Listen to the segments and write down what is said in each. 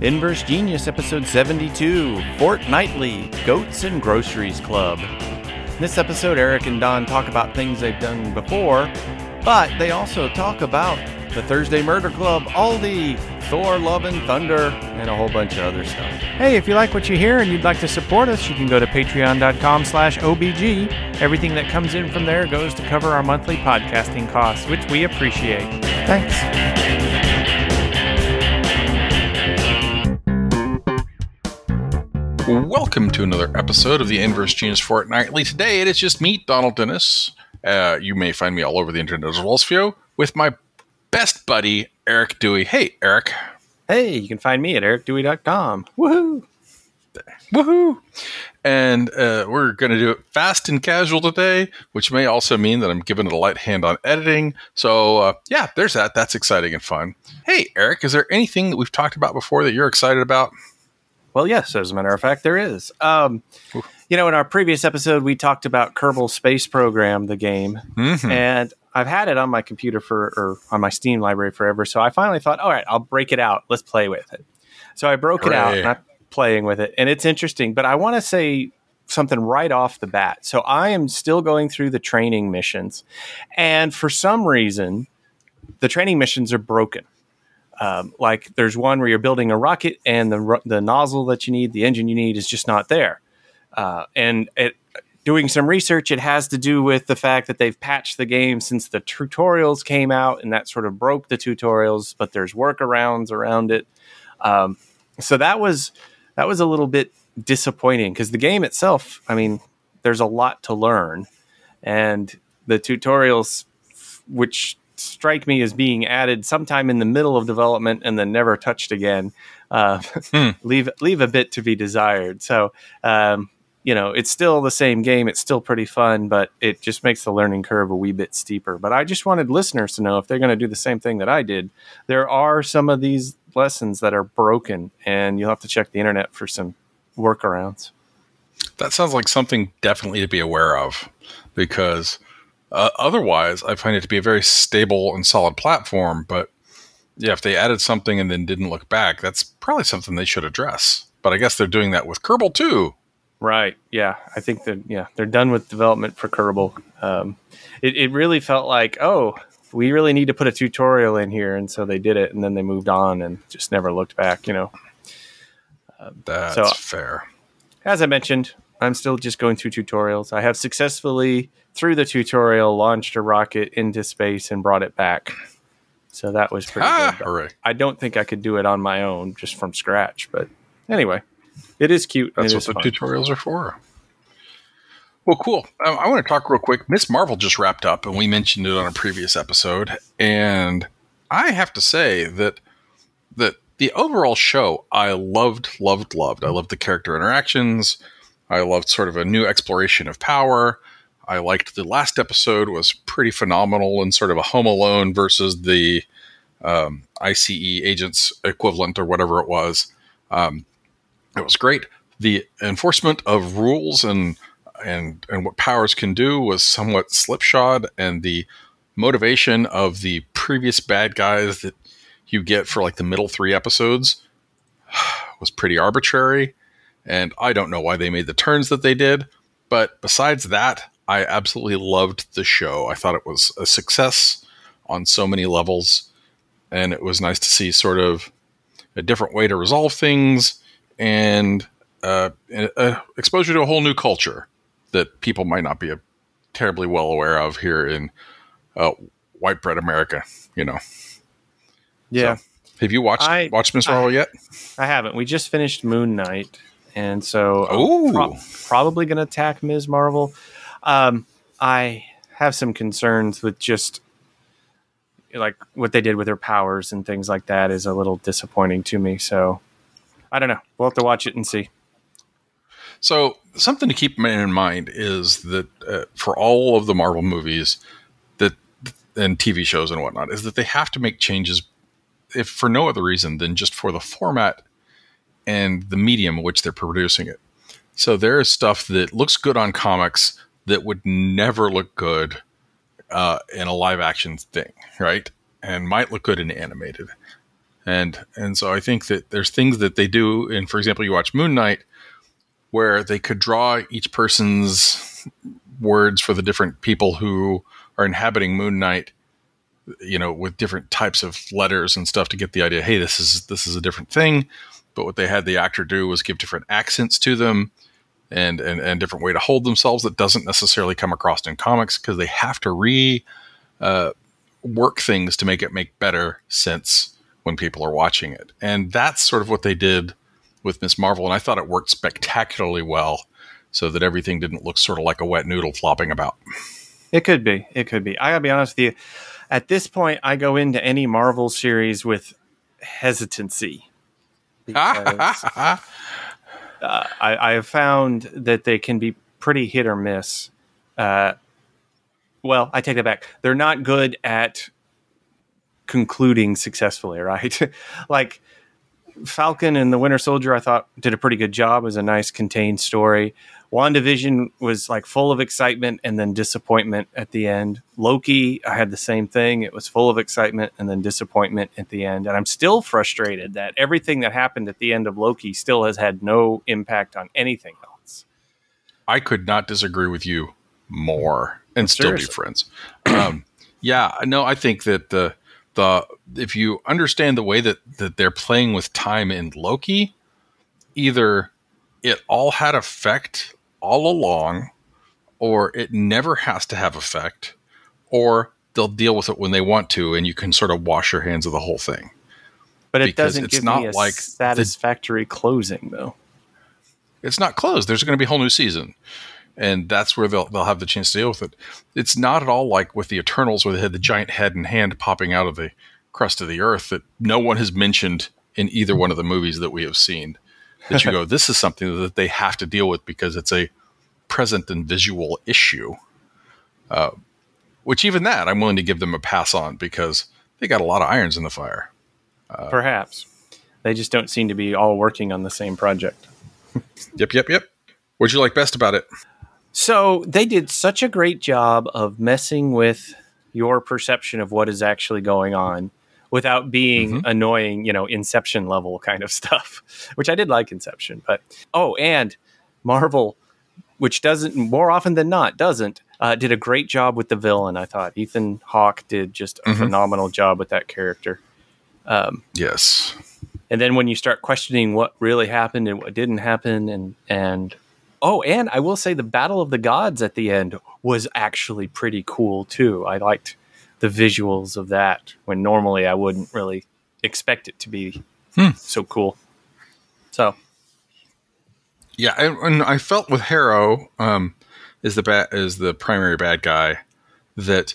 Inverse Genius, episode 72 Fortnightly Goats and Groceries Club. In this episode, Eric and Don talk about things they've done before, but they also talk about the Thursday Murder Club, Aldi, Thor, Love and Thunder, and a whole bunch of other stuff. Hey, if you like what you hear and you'd like to support us, you can go to patreon.com slash OBG. Everything that comes in from there goes to cover our monthly podcasting costs, which we appreciate. Thanks. Welcome to another episode of the Inverse Genius Fortnightly. Today it is just me, Donald Dennis. Uh, you may find me all over the internet as well as Theo, with my best buddy, Eric Dewey. Hey, Eric. Hey, you can find me at ericdewey.com. Woohoo! Woohoo! And uh, we're going to do it fast and casual today, which may also mean that I'm giving it a light hand on editing. So, uh, yeah, there's that. That's exciting and fun. Hey, Eric, is there anything that we've talked about before that you're excited about? Well, yes, as a matter of fact, there is. Um, you know, in our previous episode, we talked about Kerbal Space Program, the game, Mhm. and I've had it on my computer for or on my Steam library forever. So I finally thought, all right, I'll break it out. Let's play with it. So I broke it out Hooray. and I'm playing with it, and it's interesting. But I want to say something right off the bat. So I am still going through the training missions, and for some reason, the training missions are broken. Um, like there's one where you're building a rocket and the the nozzle that you need, the engine you need, is just not there. Uh, and it, doing some research, it has to do with the fact that they've patched the game since the tutorials came out, and that sort of broke the tutorials. But there's workarounds around it. Um, so that was that was a little bit disappointing because the game itself, I mean, there's a lot to learn, and the tutorials, which strike me as being added sometime in the middle of development and then never touched again, uh, Hmm. leave leave a bit to be desired. So. Um, you know, it's still the same game. It's still pretty fun, but it just makes the learning curve a wee bit steeper. But I just wanted listeners to know if they're going to do the same thing that I did, there are some of these lessons that are broken, and you'll have to check the internet for some workarounds. That sounds like something definitely to be aware of because uh, otherwise, I find it to be a very stable and solid platform. But yeah, if they added something and then didn't look back, that's probably something they should address. But I guess they're doing that with Kerbal too. Right. Yeah. I think that, yeah, they're done with development for Kerbal. Um, it, it really felt like, oh, we really need to put a tutorial in here. And so they did it and then they moved on and just never looked back, you know. That's So- fair. As I mentioned, I'm still just going through tutorials. I have successfully, through the tutorial, launched a rocket into space and brought it back. So that was pretty Ah, good. hooray. I don't think I could do it on my own just from scratch. But anyway, it is cute. That's what the fun. tutorials are for. Well, cool. Um, I want to talk real quick. Ms. Marvel just wrapped up, and we mentioned it on a previous episode. And I have to say that that the overall show I loved, loved, loved. I loved the character interactions. I loved sort of a new exploration of power. I liked the last episode was pretty phenomenal and sort of a Home Alone versus the um, ICE agents equivalent or whatever it was. Um, it was great. The enforcement of rules and and and what powers can do was somewhat slipshod, and the motivation of the previous bad guys that you get for like the middle three episodes was pretty arbitrary. And I don't know why they made the turns that they did. But besides that, I absolutely loved the show. I thought it was a success on so many levels. And it was nice to see sort of a different way to resolve things and uh, uh, exposure to a whole new culture that people might not be terribly well aware of here in uh, white bread America. You know, Yeah. have you watched I- watched Ms. Marvel yet? I haven't. We just finished Moon Knight, and so pro- probably going to attack Ms. Marvel. Um, I have some concerns with just like what they did with her powers and things like that is a little disappointing to me. So I don't know. We'll have to watch it and see. So something to keep in mind is that uh, for all of the Marvel movies that and TV shows and whatnot, is that they have to make changes, if for no other reason than just for the format and the medium in which they're producing it. So there is stuff that looks good on comics that would never look good uh, in a live action thing, right? And might look good in animated. and and so I think that there's things that they do. And for example, you watch Moon Knight, where they could draw each person's words for the different people who are inhabiting Moon Knight, you know, with different types of letters and stuff to get the idea. Hey, this is this is a different thing. But what they had the actor do was give different accents to them and and, and different way to hold themselves that doesn't necessarily come across in comics because they have to re uh, work things to make it make better sense when people are watching it. And that's sort of what they did with Ms. Marvel. And I thought it worked spectacularly well so that everything didn't look sort of like a wet noodle flopping about. It could be. It could be. I gotta be honest with you. At this point, I go into any Marvel series with hesitancy. Because, uh, I, I, have found that they can be pretty hit or miss. Uh, well, I take that back. They're not good at concluding successfully, right? like Falcon and the Winter Soldier, I thought did a pretty good job. Was a nice contained story. WandaVision was like full of excitement and then disappointment at the end. Loki, I had the same thing. It was full of excitement and then disappointment at the end. And I'm still frustrated that everything that happened at the end of Loki still has had no impact on anything else. I could not disagree with you more and still be friends. Um, yeah, no, I think that the the if you understand the way that that they're playing with time in Loki, either it all had effect all along, or it never has to have effect, or they'll deal with it when they want to, and you can sort of wash your hands of the whole thing. But it because doesn't give not me a like satisfactory the, closing, though. It's not closed. There's going to be a whole new season and that's where they'll they'll have the chance to deal with it. It's not at all like with the Eternals, where they had the giant head and hand popping out of the crust of the earth that no one has mentioned in either one of the movies that we have seen. That you go, this is something that they have to deal with because it's a present and visual issue. Uh, which even that, I'm willing to give them a pass on because they got a lot of irons in the fire. Uh, Perhaps they just don't seem to be all working on the same project. yep, yep, yep. What'd you like best about it? So they did such a great job of messing with your perception of what is actually going on without being mm-hmm. annoying, you know, Inception level kind of stuff, which I did like Inception. But oh, and Marvel, which doesn't more often than not doesn't, uh, did a great job with the villain. I thought Ethan Hawke did just a mm-hmm. phenomenal job with that character. Um, yes. And then when you start questioning what really happened and what didn't happen, and and Oh, and I will say the Battle of the Gods at the end was actually pretty cool too. I liked the visuals of that when normally I wouldn't really expect it to be hmm. so cool. So, yeah, and I felt with Harrow um, is the bad is the primary bad guy that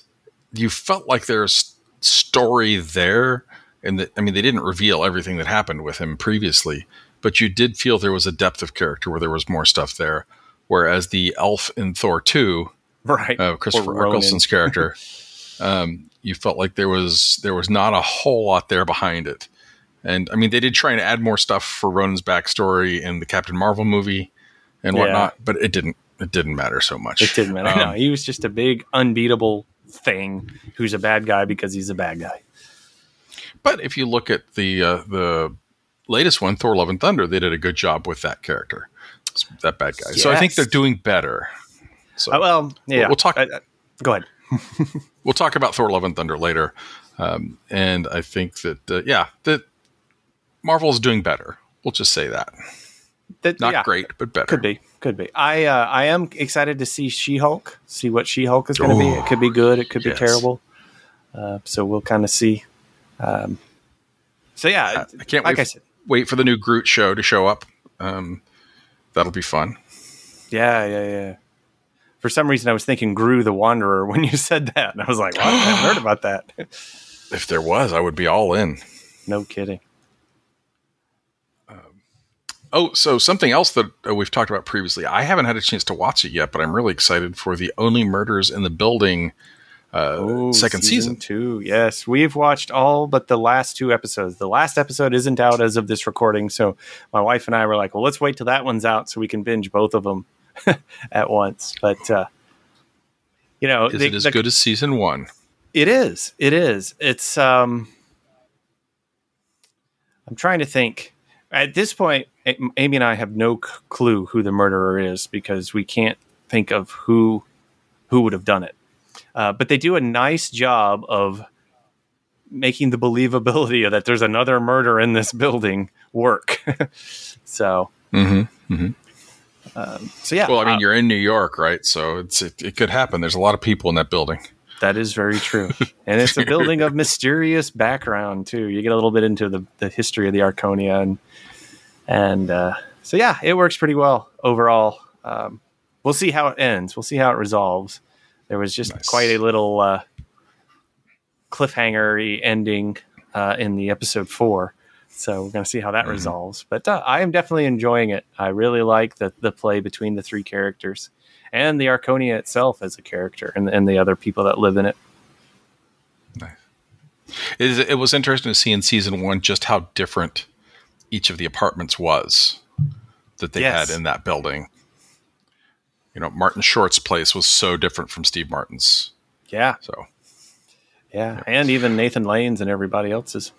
you felt like there's story there, and that I mean they didn't reveal everything that happened with him previously, but you did feel there was a depth of character where there was more stuff there. Whereas the elf in Thor 2, right, uh, Christopher Eccleston's character, um, you felt like there was there was not a whole lot there behind it. And I mean, they did try and add more stuff for Ronan's backstory in the Captain Marvel movie and whatnot, yeah. but it didn't it didn't matter so much. It didn't matter. Um, no, he was just a big unbeatable thing who's a bad guy because he's a bad guy. But if you look at the uh, the latest one, Thor: Love and Thunder, they did a good job with that character, that bad guy. Yes. So I think they're doing better. So uh, well, yeah, we'll, we'll talk. Uh, go ahead. we'll talk about Thor: Love and Thunder later, um, and I think that uh, yeah, that Marvel is doing better. We'll just say that. That not yeah, great, but better. Could be, could be. I uh, I am excited to see She Hulk. See what She Hulk is going to be. It could be good. It could yes. be terrible. Uh, so we'll kind of see. Um, so yeah, I can't like wait. I said, wait for the new Groot show to show up. Um, that'll be fun. Yeah, yeah, yeah. For some reason, I was thinking Groo the Wanderer when you said that, and I was like, well, I haven't heard about that. if there was, I would be all in. No kidding. Um, oh, so something else that uh, we've talked about previously. I haven't had a chance to watch it yet, but I'm really excited for the Only Murders in the Building uh, oh, second season, season. Two, yes, we've watched all but the last two episodes. The last episode isn't out as of this recording, so my wife and I were like, "Well, let's wait till that one's out so we can binge both of them at once." But uh, you know, is the, it as the, good as season one? It is. It is. It's um, I'm trying to think. At this point, Amy and I have no c- clue who the murderer is because we can't think of who who would have done it. Uh, but they do a nice job of making the believability of that there's another murder in this building work. so, mm-hmm, mm-hmm. Um, so yeah. Well, I mean, uh, you're in New York, right? So it's it, it could happen. There's a lot of people in that building. That is very true. and it's a building of mysterious background too. You get a little bit into the, the history of the Arconia and and uh, so yeah, it works pretty well overall. Um, we'll see how it ends. We'll see how it resolves. There was just nice. quite a little uh, cliffhanger ending uh, in the episode four. So we're going to see how that mm-hmm. resolves. But uh, I am definitely enjoying it. I really like the the play between the three characters and the Arconia itself as a character and, and the other people that live in it. Nice. It, was interesting to see in season one just how different each of the apartments was that they yes. had in that building. You know, Martin Short's place was so different from Steve Martin's. Yeah. So. Yeah, yeah. and even Nathan Lane's and everybody else's.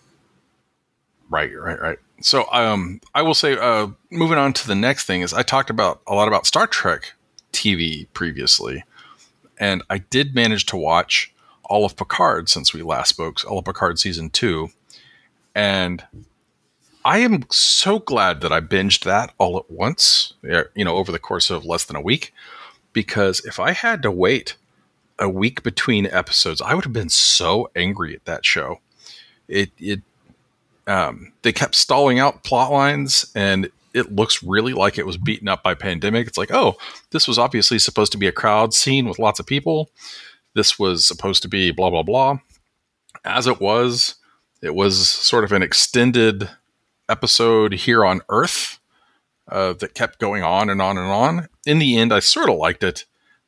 Right, right, right. So, um, I will say, uh, moving on to the next thing is I talked about a lot about Star Trek TV previously, and I did manage to watch all of Picard since we last spoke, all of Picard season two, and I am so glad that I binged that all at once, you know, over the course of less than a week, because if I had to wait a week between episodes, I would have been so angry at that show. It it um, they kept stalling out plot lines and it looks really like it was beaten up by pandemic. It's like, oh, this was obviously supposed to be a crowd scene with lots of people. This was supposed to be blah blah blah. As it was, it was sort of an extended episode here on Earth uh, that kept going on and on and on. In the end, I sort of liked it,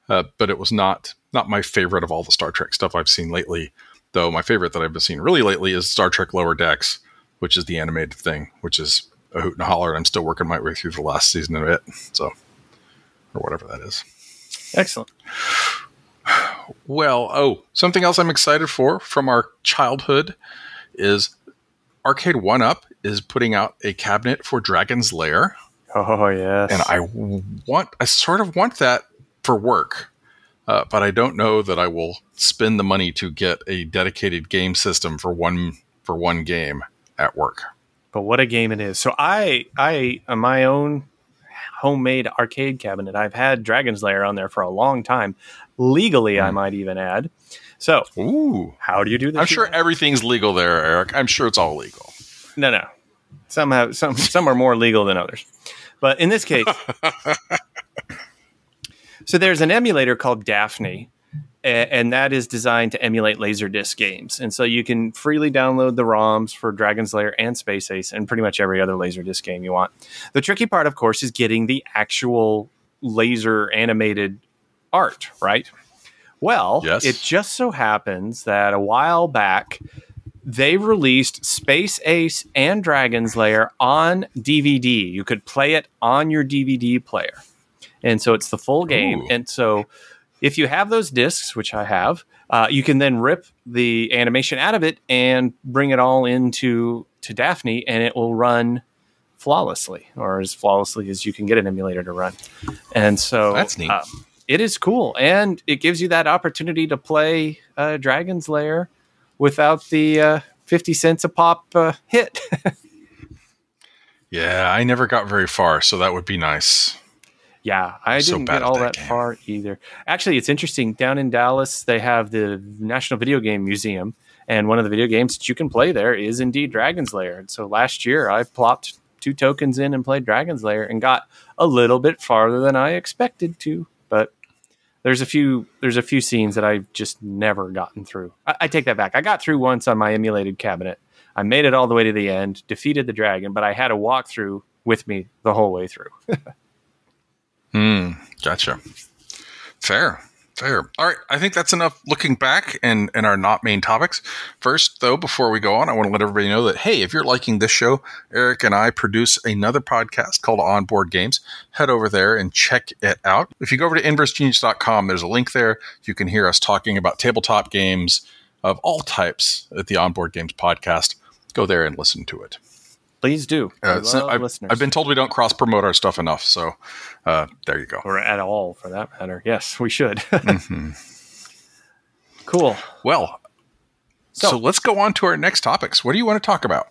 uh, but it was not not my favorite of all the Star Trek stuff I've seen lately. Though my favorite that I've been seeing really lately is Star Trek Lower Decks, which is the animated thing, which is a hoot and a holler. I'm still working my way through the last season of it, so or whatever that is. Excellent. Well, oh, something else I'm excited for from our childhood is Arcade1Up is putting out a cabinet for Dragon's Lair. Oh yes, and I want, I sort of want that for work, uh, but I don't know that I will spend the money to get a dedicated game system for one for one game at work. But what a game it is! So I, I, on my own homemade arcade cabinet, I've had Dragon's Lair on there for a long time. Legally, mm. I might even add. So, Ooh. how do you do this? I'm sure everything's legal there, Eric. I'm sure it's all legal. No, no. Some have some some are more legal than others. But in this case, so there's an emulator called Daphne, and that is designed to emulate Laserdisc games. And so you can freely download the ROMs for Dragon's Lair and Space Ace and pretty much every other Laserdisc game you want. The tricky part, of course, is getting the actual laser animated art, right? Well, yes. it just so happens that a while back, they released Space Ace and Dragon's Lair on DVD. You could play it on your DVD player. And so it's the full game. Ooh. And so if you have those discs, which I have, uh, you can then rip the animation out of it and bring it all into to Daphne, and it will run flawlessly, or as flawlessly as you can get an emulator to run. And so that's neat. Uh, it is cool, and it gives you that opportunity to play uh, Dragon's Lair without the uh, 50 cents a pop uh, hit. yeah, I never got very far, so that would be nice. Yeah, I didn't get all that, that far either. Actually, it's interesting. Down in Dallas, they have the National Video Game Museum, and one of the video games that you can play there is indeed Dragon's Lair. And so last year, I plopped two tokens in and played Dragon's Lair and got a little bit farther than I expected to. But there's a few there's a few scenes that I've just never gotten through. I, I, take that back. I got through once on my emulated cabinet. I made it all the way to the end, defeated the dragon, but I had a walkthrough with me the whole way through. Hmm. Gotcha. Fair. Fair. All right. I think that's enough looking back and, and our not main topics. First, though, before we go on, I want to let everybody know that, hey, if you're liking this show, Eric and I produce another podcast called Onboard Games. Head over there and check it out. If you go over to inversegenius.com, there's a link there. You can hear us talking about tabletop games of all types at the Onboard Games podcast. Go there and listen to it. Please do. Uh, so I've. I've been told we don't cross promote our stuff enough, so uh, there you go. or at all for that matter. Yes, we should. Mhm. cool. Well, so, So- let's go on to our next topics. What do you want to talk about?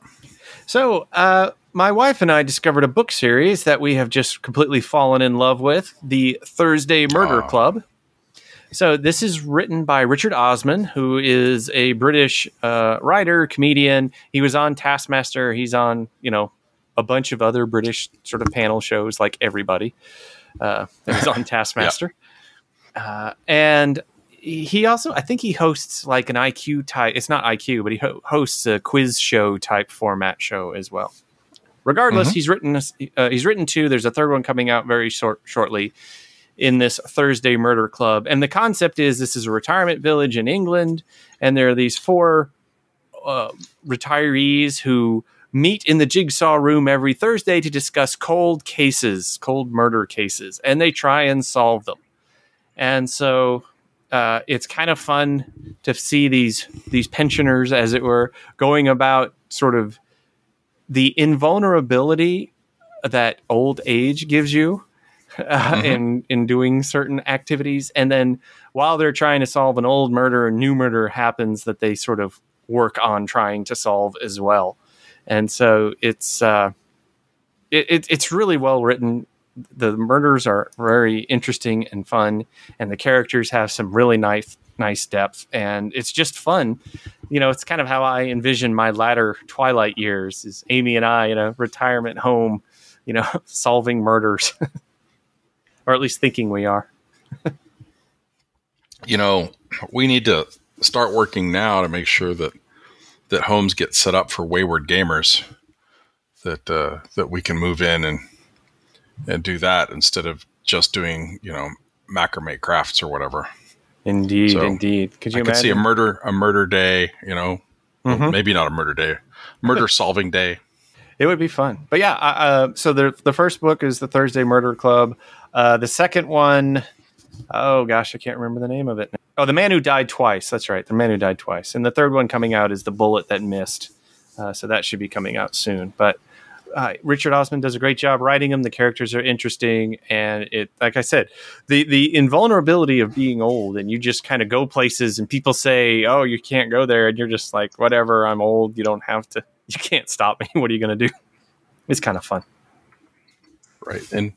So, uh, my wife and I discovered a book series that we have just completely fallen in love with the Thursday Murder. Club. So, this is written by Richard Osman, who is a British uh, writer, comedian. He was on Taskmaster. He's on, you know, a bunch of other British sort of panel shows like everybody. Uh, was on Taskmaster. Uh, and he also, I think he hosts like an IQ type. It's not IQ, but he ho- hosts a quiz show type format show as well. Regardless, he's written uh, he's written two. There's a third one coming out very short, shortly in this Thursday Murder Club. And the concept is this is a retirement village in England, and there are these four uh, retirees who meet in the jigsaw room every Thursday to discuss cold cases, cold murder cases, and they try and solve them. And so uh, it's kind of fun to see these these pensioners, as it were, going about sort of the invulnerability that old age gives you uh, in in doing certain activities, and then while they're trying to solve an old murder, a new murder happens that they sort of work on trying to solve as well. And so it's uh, it, it, it's really well written. The murders are very interesting and fun, and the characters have some really nice nice depth, and it's just fun. You know, it's kind of how I envision my latter twilight years: is Amy and I in a retirement home, you know, solving murders, or at least thinking we are. You know, we need to start working now to make sure that that homes get set up for wayward gamers. That uh, that we can move in and and do that instead of just doing you know macrame crafts or whatever. Indeed, So, indeed. Could you I could see a murder a murder day. You know, Well, Mhm. maybe not a murder day, murder solving day. It would be fun. But yeah, uh, uh, so the the first book is the Thursday Murder Club. Uh, the second one, oh gosh, I can't remember the name of it. Oh, the man who died twice. That's right, the man who died twice. And the third one coming out is the bullet that missed. Uh, so that should be coming out soon. But uh, Richard Osman does a great job writing them. The characters are interesting, and it, like I said, the the invulnerability of being old, and you just kind of go places, and people say, "Oh, you can't go there," and you're just like, "Whatever, I'm old. You don't have to. You can't stop me. What are you going to do?" It's kind of fun. right? And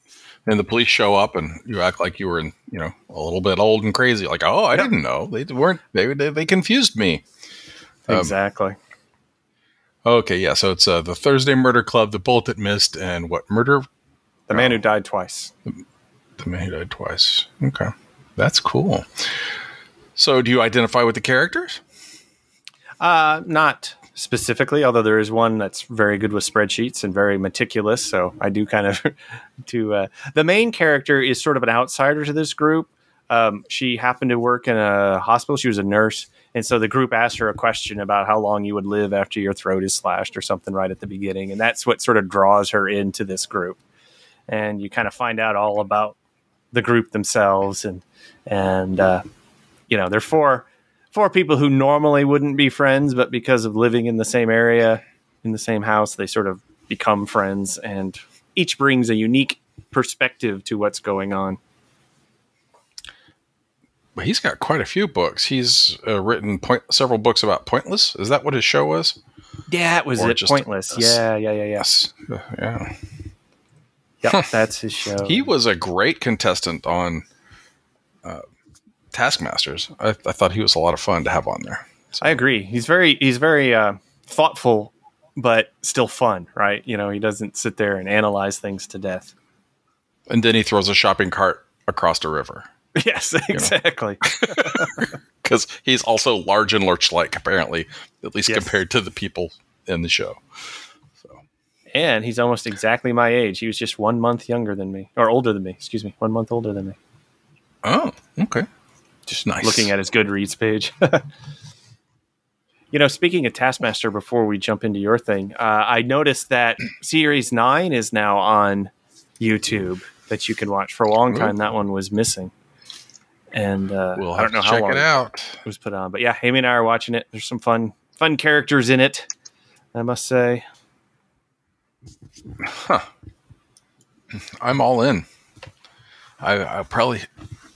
and the police show up, and you act like you were, in, you know, a little bit old and crazy. Like, oh, I didn't know they weren't. They they, they confused me. Um, exactly. Okay, yeah. So it's uh, the Thursday Murder Club, the Bullet That Missed, and what murder? The man who died twice. The man who died twice. Okay, that's cool. So, do you identify with the characters? Uh, not specifically, although there is one that's very good with spreadsheets and very meticulous. So I do kind of to uh, the main character is sort of an outsider to this group. Um, she happened to work in a hospital. She was a nurse, and so the group asked her a question about how long you would live after your throat is slashed or something right at the beginning, and that's what sort of draws her into this group. And you kind of find out all about the group themselves, and and uh, you know they're four four people who normally wouldn't be friends, but because of living in the same area, in the same house, they sort of become friends, and each brings a unique perspective to what's going on. Well, he's got quite a few books. He's uh, written point, several books about Pointless. Is that what his show was? Yeah, it was Or it pointless. a- Yeah, yeah, yeah, yeah. Yes. Uh, yeah. Yep, that's his show. He was a great contestant on uh, Taskmasters. I, I thought he was a lot of fun to have on there. I agree. He's very he's very uh, thoughtful, but still fun, right? You know, he doesn't sit there and analyze things to death. And then he throws a shopping cart across a river Yes, exactly. because he's also large and lurch-like, apparently, at least Yes. compared to the people in the show. and he's almost exactly my age. He was just one month younger than me, or older than me. Excuse me, one month older than me. Oh, okay. Just nice. looking at his Goodreads page. you know, speaking of Taskmaster, before we jump into your thing, uh, I noticed that Series 9 is now on YouTube that you can watch. For a long time, that one was missing. And uh, We'll I don't know to how check long it out. it was put on. But yeah, Amy and I are watching it. There's some fun fun characters in it, I must say. Huh. I'm all in. I, I probably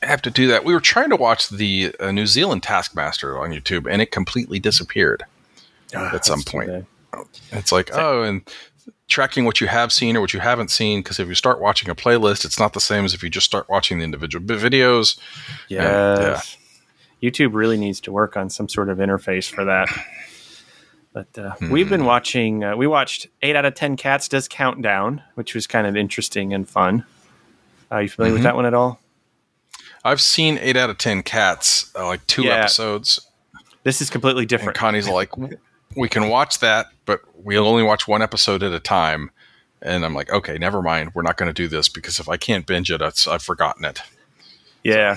have to do that. We were trying to watch the uh, New Zealand Taskmaster on YouTube, and it completely disappeared Ah, at some point. bad. It's like, oh, and tracking what you have seen or what you haven't seen, because if you start watching a playlist, it's not the same as if you just start watching the individual videos. Yes. YouTube really needs to work on some sort of interface for that. But uh, we've been watching. Uh, we watched eight out of ten cats does countdown, which was kind of interesting and fun. Are you familiar with Mhm. that one at all? I've seen eight out of 10 cats, uh, like two Yeah. episodes, This is completely and different. Connie's like, we can watch that, but we'll only watch one episode at a time. And I'm like, okay, never mind. We're not going to do this because if I can't binge it, I've forgotten it. Yeah.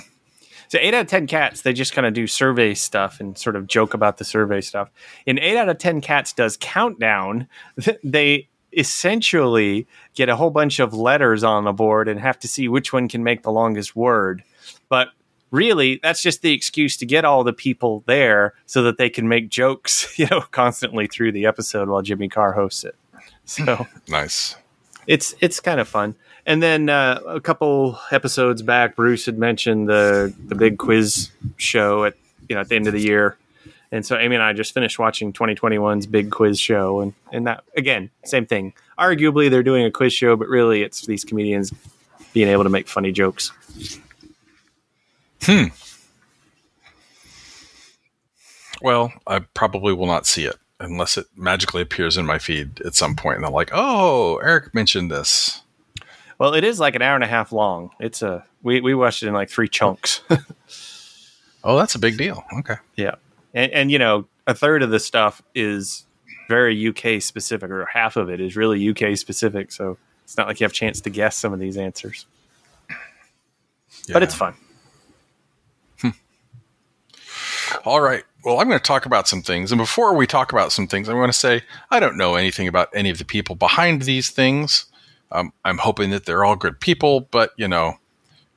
So eight out of ten cats, they just kind of do survey stuff and sort of joke about the survey stuff. In eight out of ten cats does countdown, they essentially get a whole bunch of letters on the board and have to see which one can make the longest word. But really, that's just the excuse to get all the people there so that they can make jokes, you know, constantly through the episode while Jimmy Carr hosts it. So Nice. it's it's kind of fun. And then uh, a couple episodes back, Bruce had mentioned the the big quiz show at you know at the end of the year, and so Amy and I just finished watching 2021's big quiz show, and and that again same thing. Arguably, they're doing a quiz show, but really it's these comedians being able to make funny jokes. Hmm. Well, I probably will not see it unless it magically appears in my feed at some point. And I'm like, oh, Eric mentioned this. Well, it is like an hour and a half long. It's a we we watched it in like three chunks. Oh, that's a big deal. Okay. Yeah, and, and you know, a third of the stuff is very UK specific, or half of it is really UK specific. So it's not like you have a chance to guess some of these answers, but it's fun. All right. Well, I'm going to talk about some things. And before we talk about some things, I want to say I don't know anything about any of the people behind these things. Um, I'm hoping that they're all good people, but, you know,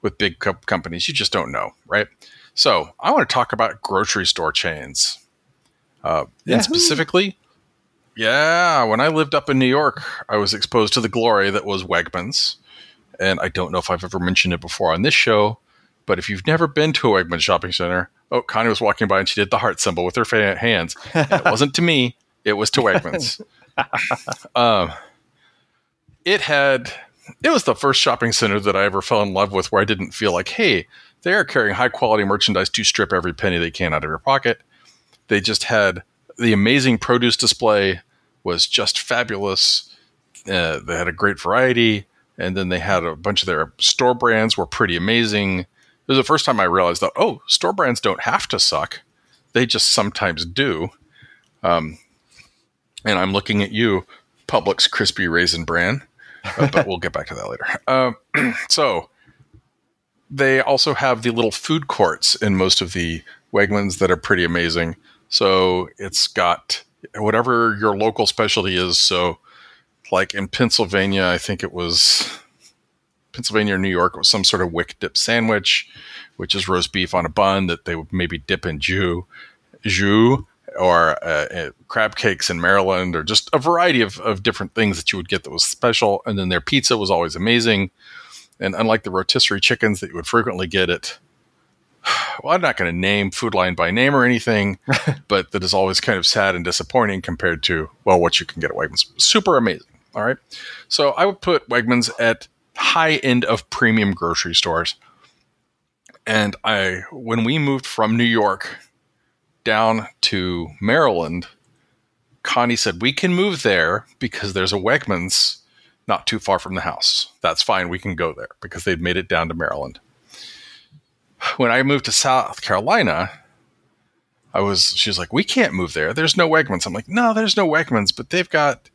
with big co- companies, you just don't know, right? So I want to talk about grocery store chains. Uh, and specifically, yeah, when I lived up in New York, I was exposed to the glory that was Wegmans. And I don't know if I've ever mentioned it before on this show, but if you've never been to a Wegmans shopping center, oh, Connie was walking by and she did the heart symbol with her fa- hands. And it wasn't to me; it was to Wegmans. um, it had. It was the first shopping center that I ever fell in love with, where I didn't feel like, hey, they are carrying high quality merchandise to strip every penny they can out of your pocket. They just had the amazing produce display was just fabulous. Uh, they had a great variety, and then they had a bunch of their store brands were pretty amazing. Was the first time I realized that oh, store brands don't have to suck; they just sometimes do. Um, and I'm looking at you, Publix crispy raisin bran, uh, but we'll get back to that later. Um, so they also have the little food courts in most of the Wegmans that are pretty amazing. So it's got whatever your local specialty is. So, like in Pennsylvania, I think it was Pennsylvania or New York, it was some sort of wick dip sandwich, which is roast beef on a bun that they would maybe dip in jus, jus or uh, uh, crab cakes in Maryland, or just a variety of, of different things that you would get that was special. And then their pizza was always amazing. And unlike the rotisserie chickens that you would frequently get at well, I'm not going to name Food Lion by name or anything, but that is always kind of sad and disappointing compared to, well, what you can get at Wegmans. Super amazing. All right. So I would put Wegmans at high end of premium grocery stores. And I, when we moved from New York down to Maryland, Connie said, we can move there because there's a Wegmans not too far from the house. That's fine. We can go there because they'd made it down to Maryland when I moved to South Carolina, I was she's like, we can't move there. There's no Wegmans. I'm like, no, there's no Wegmans, but they've got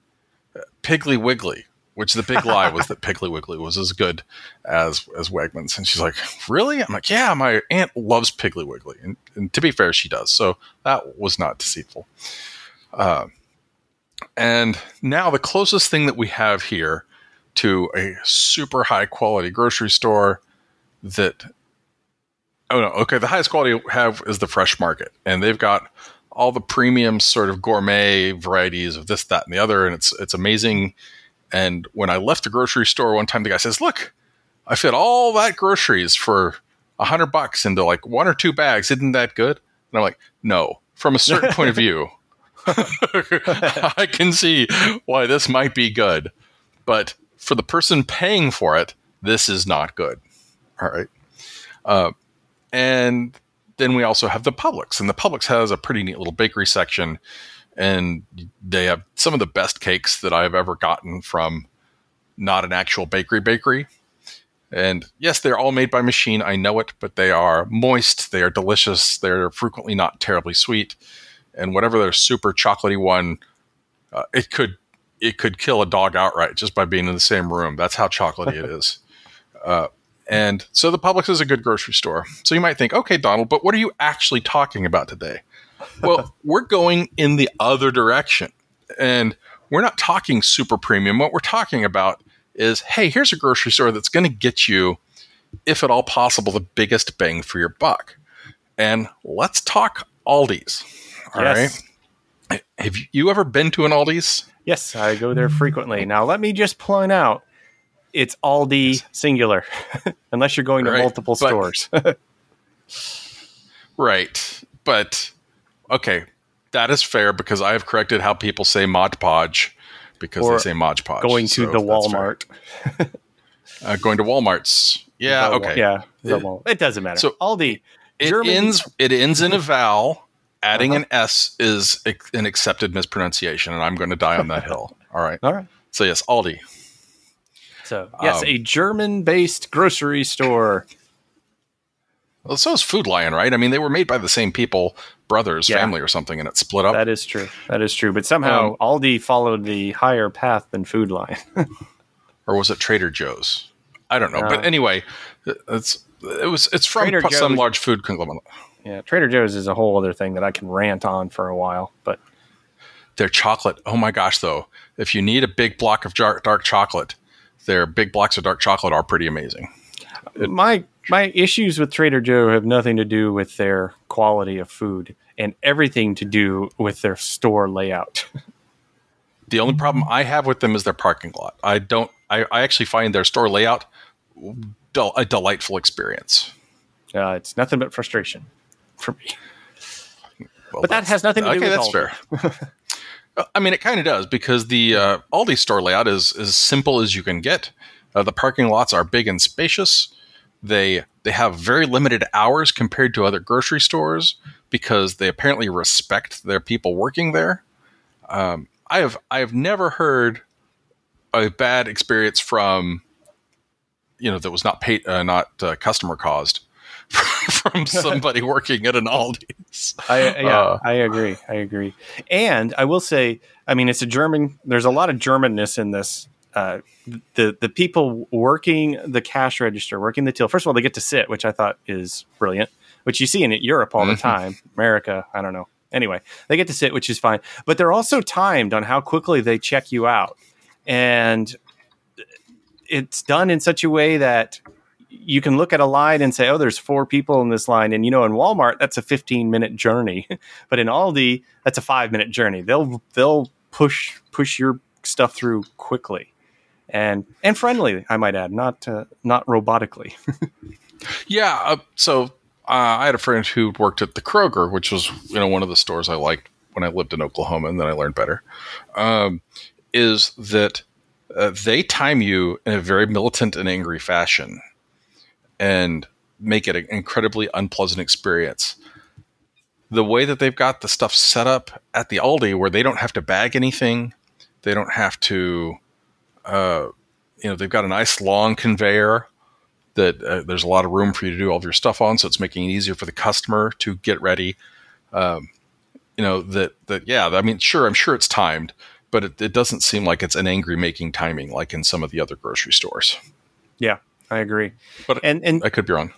Piggly Wiggly, which the big lie was that Piggly Wiggly was as good as as Wegmans. And she's like, really? I'm like, yeah, my aunt loves Piggly Wiggly, and, and to be fair, she does. So that was not deceitful. Uh, and now the closest thing that we have here to a super high quality grocery store that oh no okay the highest quality we have is the fresh market and they've got all the premium sort of gourmet varieties of this that and the other and it's it's amazing And when I left the grocery store one time, the guy says, "Look, I fit all that groceries for a hundred bucks into like one or two bags. Isn't that good?" And I'm like, "No, from a certain point of view, I can see why this might be good, but for the person paying for it, this is not good." All right. Uh, and then we also have the Publix, and the Publix has a pretty neat little bakery section, and they have some of the best cakes that I've ever gotten from not an actual bakery bakery. And yes, they're all made by machine. I know it, but they are moist. They are delicious. They're frequently not terribly sweet. And whatever their super chocolatey one, uh, it could it could kill a dog outright just by being in the same room. That's how chocolatey it is. Uh, and so the Publix is a good grocery store. So you might think, okay, Donald, but what are you actually talking about today? Well, we're going in the other direction. And we're not talking super premium. What we're talking about is hey, here's a grocery store that's going to get you, if at all possible, the biggest bang for your buck. And let's talk Aldi's. All yes. right. Have you ever been to an Aldi's? Yes, I go there frequently. Now, let me just point out it's Aldi singular, unless you're going to right. multiple but, stores. right. But okay, that is fair because I have corrected how people say Mod Podge because or they say Mod Podge. Going to so the Walmart. uh, going to Walmart's. Yeah, okay. Yeah, it, it, doesn't matter. So Aldi. It German, ends. It ends in a vowel. Adding uh-huh. an S is an accepted mispronunciation, and I'm going to die on that hill. All right. All right. So yes, Aldi. So yes, um, a German-based grocery store. Well, so is Food Lion, right? I mean, they were made by the same people, brothers, yeah. family, or something, and it split up. That is true. That is true. But somehow um, Aldi followed the higher path than Food Lion. or was it Trader Joe's? I don't know. Uh, but anyway, it's it was it's from Trader some Joe's, large food conglomerate. Yeah, Trader Joe's is a whole other thing that I can rant on for a while, but their chocolate. Oh my gosh, though, if you need a big block of dark, dark chocolate, their big blocks of dark chocolate are pretty amazing. It, my my issues with Trader Joe have nothing to do with their quality of food and everything to do with their store layout. the only problem I have with them is their parking lot. I don't. I, I actually find their store layout del- a delightful experience. Uh, it's nothing but frustration for me. Well, but that has nothing to do okay, with that's Aldi. fair. I mean, it kind of does because the uh, Aldi store layout is as simple as you can get. Uh, the parking lots are big and spacious. They they have very limited hours compared to other grocery stores because they apparently respect their people working there. Um, I have I have never heard a bad experience from you know that was not paid uh, not uh, customer caused from somebody working at an Aldi's. I, yeah, uh, I agree. I agree. And I will say, I mean, it's a German. There's a lot of Germanness in this. Uh, the the people working the cash register, working the till. First of all, they get to sit, which I thought is brilliant. Which you see in Europe all the mm-hmm. time. America, I don't know. Anyway, they get to sit, which is fine. But they're also timed on how quickly they check you out, and it's done in such a way that you can look at a line and say, oh, there's four people in this line. And, you know, in Walmart, that's a 15 minute journey. but in Aldi, that's a five minute journey. They'll, they'll push, push your stuff through quickly and, and friendly, I might add, not, uh, not robotically. yeah. Uh, so uh, I had a friend who worked at the Kroger, which was, you know, one of the stores I liked when I lived in Oklahoma and then I learned better. Um, is that uh, they time you in a very militant and angry fashion and make it an incredibly unpleasant experience. The way that they've got the stuff set up at the Aldi, where they don't have to bag anything, they don't have to, uh, you know, they've got a nice long conveyor that uh, there's a lot of room for you to do all of your stuff on, so it's making it easier for the customer to get ready. Um, you know that that yeah, I mean, sure, I'm sure it's timed, but it, it doesn't seem like it's an angry making timing like in some of the other grocery stores. Yeah, I agree. But and and I could be wrong.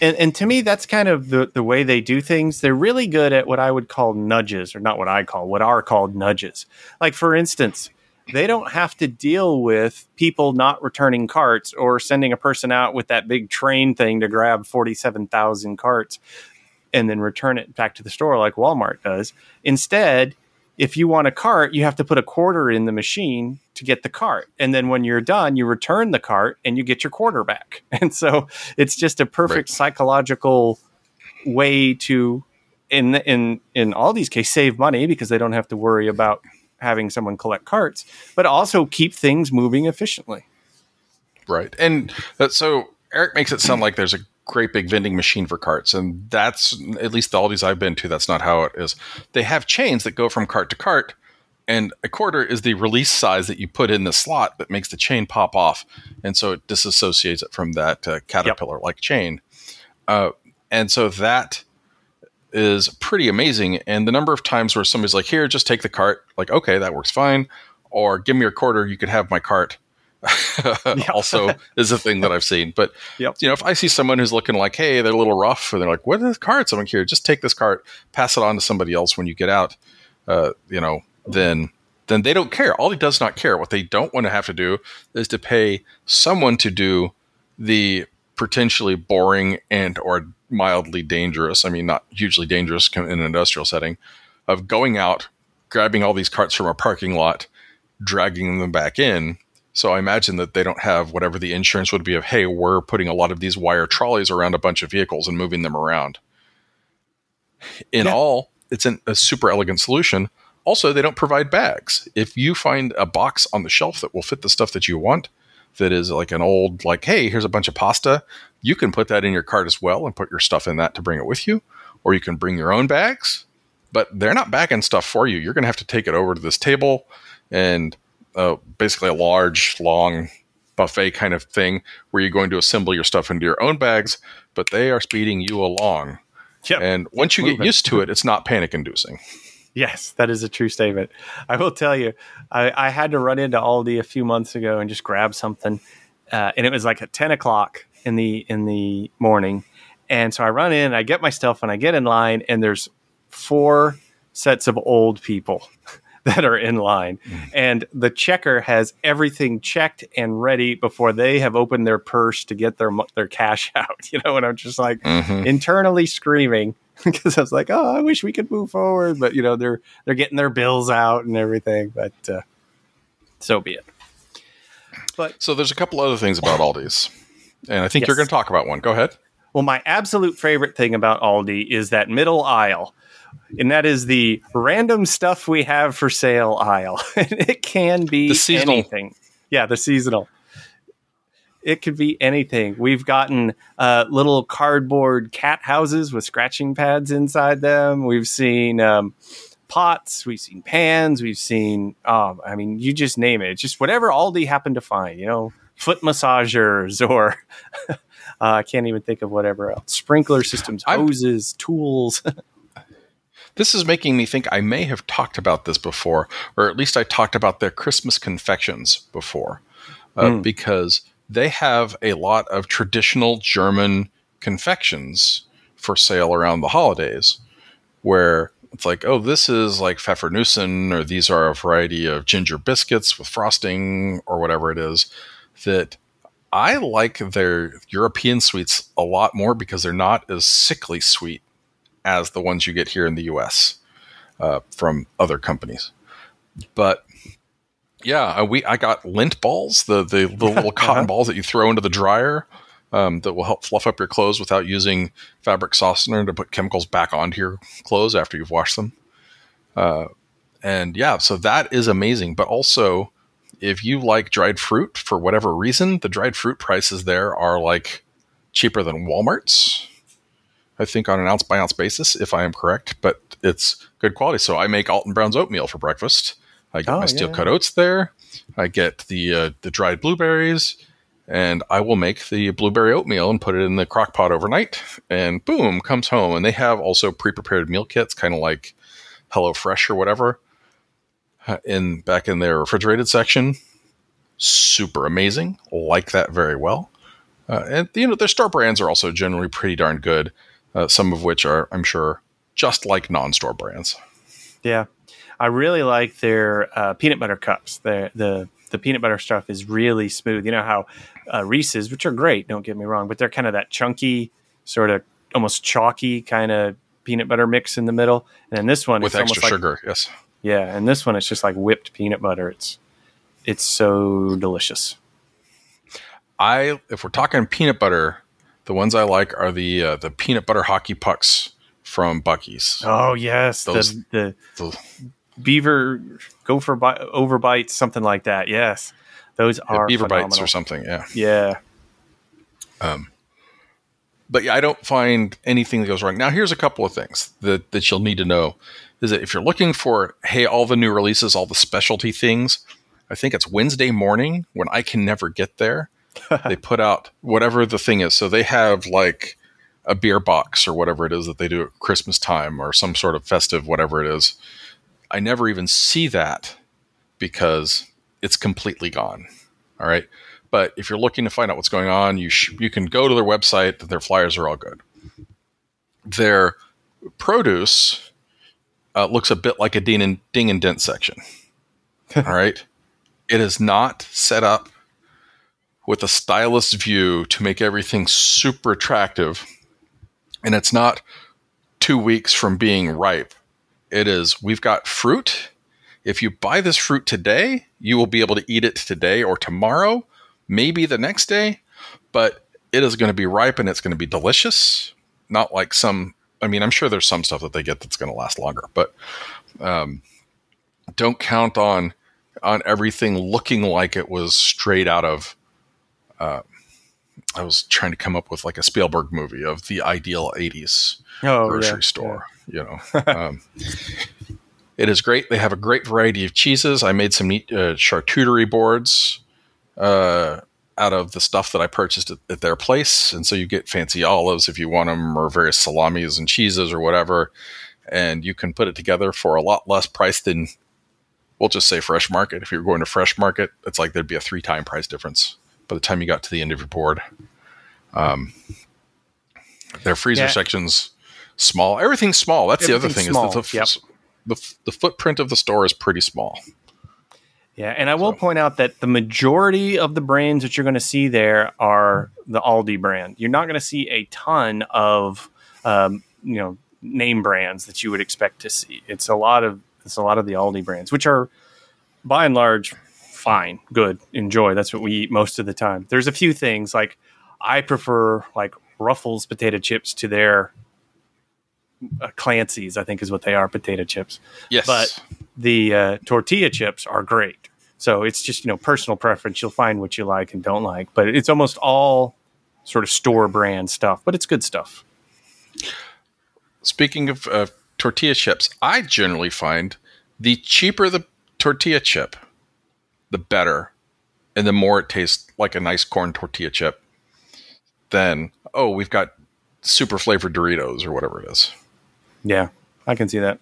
And, and to me, that's kind of the, the way they do things. They're really good at what I would call nudges, or not what I call, what are called nudges. Like, for instance, they don't have to deal with people not returning carts or sending a person out with that big train thing to grab 47,000 carts and then return it back to the store like Walmart does. Instead, if you want a cart, you have to put a quarter in the machine to get the cart. And then when you're done, you return the cart and you get your quarter back. And so it's just a perfect right. psychological way to in in in all these cases save money because they don't have to worry about having someone collect carts, but also keep things moving efficiently. Right. And that, so Eric makes it sound like there's a great big vending machine for carts. And that's, at least the Aldi's I've been to, that's not how it is. They have chains that go from cart to cart. And a quarter is the release size that you put in the slot that makes the chain pop off. And so it disassociates it from that uh, caterpillar like yep. chain. Uh, and so that is pretty amazing. And the number of times where somebody's like, here, just take the cart, like, okay, that works fine. Or give me your quarter, you could have my cart. also is a thing that I've seen. But yep. you know, if I see someone who's looking like, hey, they're a little rough, and they're like, what is carts? I'm like, here, just take this cart, pass it on to somebody else when you get out. Uh, you know, then then they don't care. Aldi does not care. What they don't want to have to do is to pay someone to do the potentially boring and or mildly dangerous. I mean, not hugely dangerous in an industrial setting of going out, grabbing all these carts from a parking lot, dragging them back in so I imagine that they don't have whatever the insurance would be of, hey, we're putting a lot of these wire trolleys around a bunch of vehicles and moving them around. In yeah. all, it's an, a super elegant solution. Also, they don't provide bags. If you find a box on the shelf that will fit the stuff that you want, that is like an old, like, hey, here's a bunch of pasta, you can put that in your cart as well and put your stuff in that to bring it with you. Or you can bring your own bags, but they're not bagging stuff for you. You're going to have to take it over to this table and uh, basically a large, long buffet kind of thing where you're going to assemble your stuff into your own bags, but they are speeding you along. Yep. And once you moving. get used to it, it's not panic inducing. Yes, that is a true statement. I will tell you, I, I, had to run into Aldi a few months ago and just grab something, uh, and it was like at ten o'clock in the in the morning, and so I run in, I get my stuff, and I get in line, and there's four sets of old people that are in line. Mm. And the checker has everything checked and ready before they have opened their purse to get their their cash out. You know, and I'm just like mm-hmm. internally screaming because I was like, "Oh, I wish we could move forward," but you know, they're they're getting their bills out and everything. But uh, so be it. But so there's a couple other things about Aldi's, and I think yes. you're going to talk about one. Go ahead. Well, my absolute favorite thing about Aldi is that middle aisle and that is the random stuff we have for sale aisle. it can be anything. Yeah, the seasonal. It could be anything. We've gotten uh, little cardboard cat houses with scratching pads inside them. We've seen um, pots. We've seen pans. We've seen, um, I mean, you just name it. It's just whatever Aldi happened to find, you know, foot massagers or uh, I can't even think of whatever else. Sprinkler systems, hoses, I'm, tools. This is making me think I may have talked about this before, or at least I talked about their Christmas confections before, uh, mm. because they have a lot of traditional German confections for sale around the holidays, where it's like, oh, this is like Pfeffernussen, or these are a variety of ginger biscuits with frosting, or whatever it is. That I like their European sweets a lot more because they're not as sickly sweet as the ones you get here in the US uh, from other companies. But yeah, we I got lint balls, the the, the little cotton uh-huh. balls that you throw into the dryer um, that will help fluff up your clothes without using fabric softener to put chemicals back onto your clothes after you've washed them. Uh, and yeah, so that is amazing. But also, if you like dried fruit for whatever reason, the dried fruit prices there are like cheaper than Walmart's. I think on an ounce by ounce basis, if I am correct, but it's good quality. So I make Alton Brown's oatmeal for breakfast. I get oh, my steel yeah. cut oats there. I get the uh, the dried blueberries, and I will make the blueberry oatmeal and put it in the crock pot overnight. And boom, comes home. And they have also pre prepared meal kits, kind of like Hello Fresh or whatever, uh, in back in their refrigerated section. Super amazing. Like that very well. Uh, and you know their store brands are also generally pretty darn good uh, some of which are, I'm sure, just like non-store brands. Yeah, I really like their uh, peanut butter cups. The the the peanut butter stuff is really smooth. You know how uh, Reese's, which are great, don't get me wrong, but they're kind of that chunky, sort of almost chalky kind of peanut butter mix in the middle. And then this one with extra like, sugar, yes. Yeah, and this one it's just like whipped peanut butter. It's it's so delicious. I if we're talking peanut butter, the ones I like are the uh, the peanut butter hockey pucks from Buc-ee's. Oh yes, Those- the the Those- beaver gopher bite overbites something like that. Yes, those yeah, are beaver phenomenal. bites or something. Yeah. Yeah, um, but yeah, I don't find anything that goes wrong. Now, here's a couple of things that, that you'll need to know is that if you're looking for, hey, all the new releases, all the specialty things, I think it's Wednesday morning when I can never get there. they put out whatever the thing is. So they have like a beer box or whatever it is that they do at Christmas time or some sort of festive, whatever it is. I never even see that because it's completely gone. All right. But if you're looking to find out what's going on, you sh- you can go to their website. Their flyers are all good. Their produce uh, looks a bit like a ding and, ding and dent section. all right, it is not set up with a stylist view to make everything super attractive, and it's not two weeks from being ripe. It is we've got fruit. If you buy this fruit today, you will be able to eat it today or tomorrow maybe the next day, but it is going to be ripe and it's going to be delicious. Not like some, I mean, I'm sure there's some stuff that they get that's going to last longer, but um, don't count on on everything looking like it was straight out of. Uh, I was trying to come up with like a Spielberg movie of the ideal '80s oh, grocery yeah, store. You know, um, it is great. They have a great variety of cheeses. I made some neat uh, charcuterie boards uh, out of the stuff that I purchased at, at their place, and so you get fancy olives if you want them, or various salamis and cheeses or whatever, and you can put it together for a lot less price than. We'll just say fresh market. If you're going to fresh market, it's like there'd be a three time price difference by the time you got to the end of your board. Um, their freezer Yeah. sections small. Everything's small. That's the other thing small, is that the, yep. the the footprint of the store is pretty small. Yeah, and I will So- point out that the majority of the brands that you're going to see there are the Aldi brand. You're not going to see a ton of um, you know name brands that you would expect to see. It's a lot of it's a lot of the Aldi brands, which are by and large fine, good, enjoy. That's what we eat most of the time. There's a few things like I prefer like Ruffles potato chips to their uh, Clancy's. I think is what they are, potato chips Yes, but the uh, tortilla chips are great. So it's just you know personal preference. You'll find what you like and don't like, but it's almost all sort of store brand stuff. But it's good stuff. speaking of uh, tortilla chips, I generally find the cheaper the tortilla chip, the better, and the more it tastes like a nice corn tortilla chip. Then oh, we've got super flavored Doritos or whatever it is. Yeah, I can see that.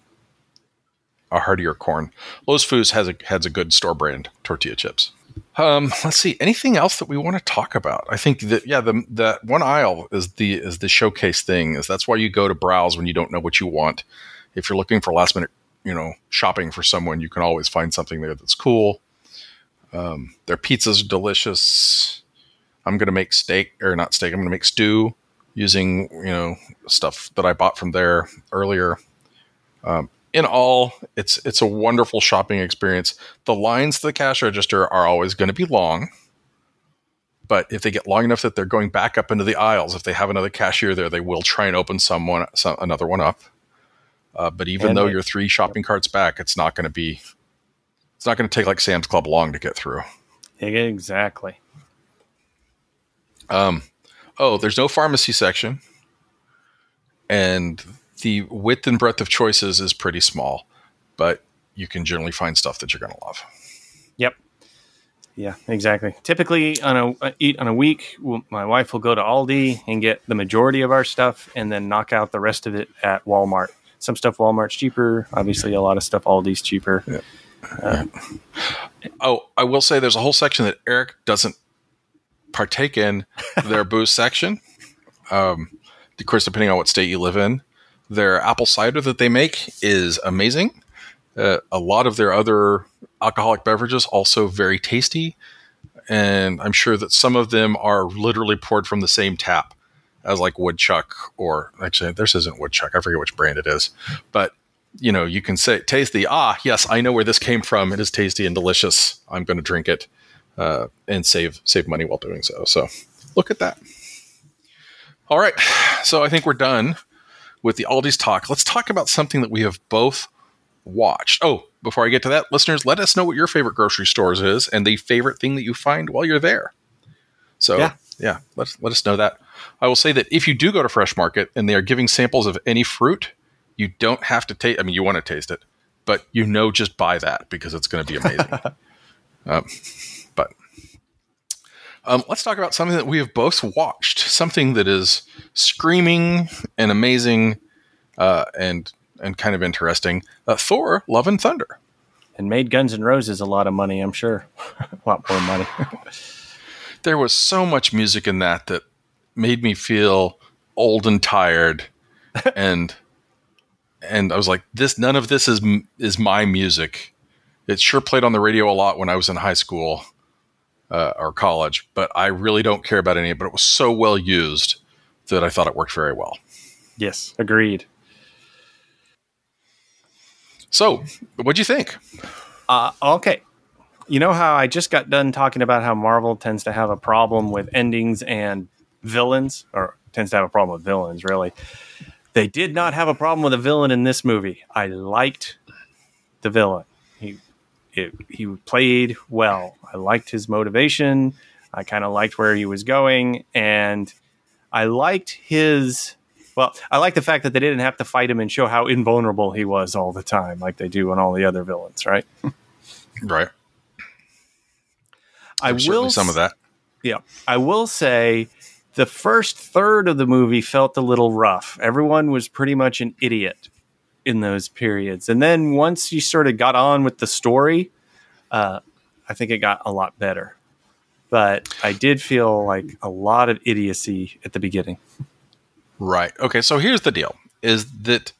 a heartier corn. Lowe's Foods has a has a good store brand tortilla chips. Um, let's see. Anything else that we want to talk about? I think that yeah, the that one aisle is the is the showcase thing. Is that's why you go to browse when you don't know what you want. If you're looking for last minute, you know, shopping for someone, you can always find something there that's cool. Um, their pizzas are delicious. I'm gonna make steak or not steak. I'm gonna make stew using you know stuff that I bought from there earlier in all, it's it's a wonderful shopping experience. The lines to the cash register are always going to be long, but if they get long enough that they're going back up into the aisles, if they have another cashier there, they will try and open someone some, another one up. Uh, but even And though you're three shopping carts back, it's not going to be. It's not going to take like Sam's Club long to get through. Exactly. Um, oh, there's no pharmacy section, and the width and breadth of choices is pretty small, but you can generally find stuff that you're going to love. Yep. Yeah, exactly. Typically, on a uh, eat on a week, w- my wife will go to Aldi and get the majority of our stuff, and then knock out the rest of it at Walmart. Some stuff Walmart's cheaper. Obviously, a lot of stuff Aldi's cheaper. Oh, I will say there's a whole section that Eric doesn't partake in their booze section. Um, of course, depending on what state you live in, their apple cider that they make is amazing. Uh, a lot of their other alcoholic beverages also very tasty, and I'm sure that some of them are literally poured from the same tap as like Woodchuck or actually this isn't Woodchuck. I forget which brand it is, but you know, you can say, taste the, ah, yes, I know where this came from. It is tasty and delicious. I'm going to drink it uh, and save save money while doing so. So look at that. All right. So I think we're done with the Aldi's talk. Let's talk about something that we have both watched. Oh, before I get to that, listeners, let us know what your favorite grocery stores is and the favorite thing that you find while you're there. So yeah, yeah let, let us know that. I will say that if you do go to Fresh Market and they are giving samples of any fruit, you don't have to taste. I mean, you want to taste it, but you know, just buy that because it's going to be amazing. um, um, let's talk about something that we have both watched. Something that is screaming and amazing, uh, and and kind of interesting. Uh, Thor: Love and Thunder, and made Guns N' Roses a lot of money. I'm sure, a lot more money. there was so much music in that that made me feel old and tired, and and I was like, this none of this is is my music. It sure played on the radio a lot when I was in high school uh, or college, but I really don't care about any of it. But it was so well used that I thought it worked very well. Yes, agreed. So, what'd you think? Uh, okay. You know how I just got done talking about how Marvel tends to have a problem with endings and villains, or tends to have a problem with villains, really. They did not have a problem with a villain in this movie. I liked the villain. He it, he played well. I liked his motivation. I kind of liked where he was going, and I liked his. Well, I like the fact that they didn't have to fight him and show how invulnerable he was all the time, like they do on all the other villains, right? right. I There's will some of that. Yeah, I will say the first third of the movie felt a little rough. Everyone was pretty much an idiot in those periods. And then once you sort of got on with the story, uh, I think it got a lot better. But I did feel like a lot of idiocy at the beginning. Right. Okay. So here's the deal: is that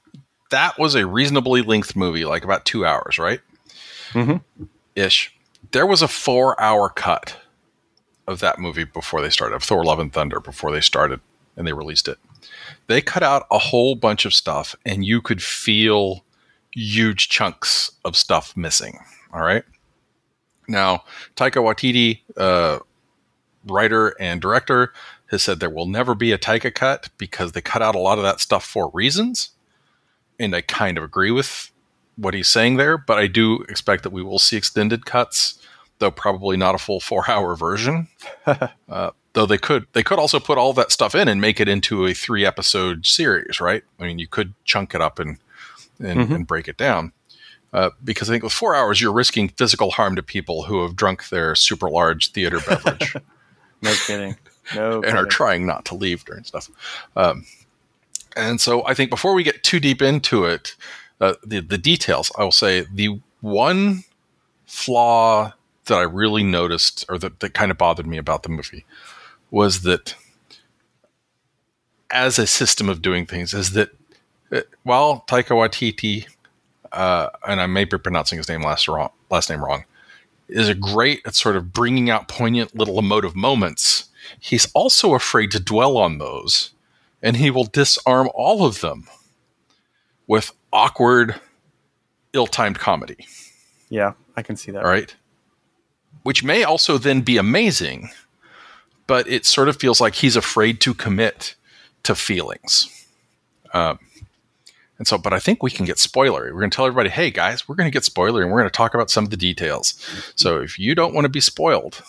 that was a reasonably length movie, like about two hours, right? Mm-hmm. Ish. There was a four-hour cut of that movie before they started, of Thor: Love and Thunder before they started and they released it. They cut out a whole bunch of stuff, and you could feel huge chunks of stuff missing. All right. Now, Taika Waititi, uh, writer and director, has said there will never be a Taika cut because they cut out a lot of that stuff for reasons. And I kind of agree with what he's saying there, but I do expect that we will see extended cuts though probably not a full four hour version. uh, though they could they could also put all that stuff in and make it into a three episode series, right? I mean, you could chunk it up and and, mm-hmm. and break it down. Uh, because I think with four hours, you're risking physical harm to people who have drunk their super large theater beverage. no kidding. No. and kidding. are trying not to leave during stuff. Um, and so I think before we get too deep into it, uh, the the details, I will say the one flaw that I really noticed or that, that kind of bothered me about the movie was that as a system of doing things is that uh, while Taika Waititi, uh, and I may be pronouncing his name last wrong, last name wrong, is a great at sort of bringing out poignant little emotive moments. He's also afraid to dwell on those, and he will disarm all of them with awkward, ill-timed comedy. Yeah, I can see that. All right which may also then be amazing, but it sort of feels like he's afraid to commit to feelings. Um, and so, but I think we can get spoilery. We're going to tell everybody, hey guys, we're going to get spoilery and we're going to talk about some of the details. So if you don't want to be spoiled,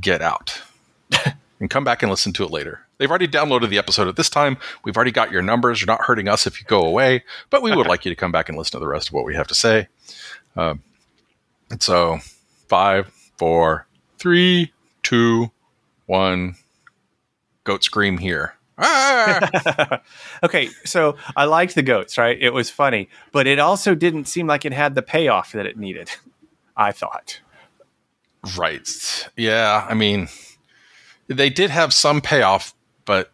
get out and come back and listen to it later. They've already downloaded the episode at this time. We've already got your numbers. You're not hurting us if you go away, but we would like you to come back and listen to the rest of what we have to say. Um, and so five, four, three, two, one. Goat scream here. Ah! okay, so I liked the goats, right? It was funny, but it also didn't seem like it had the payoff that it needed. I thought. Right. Yeah. I mean, they did have some payoff, but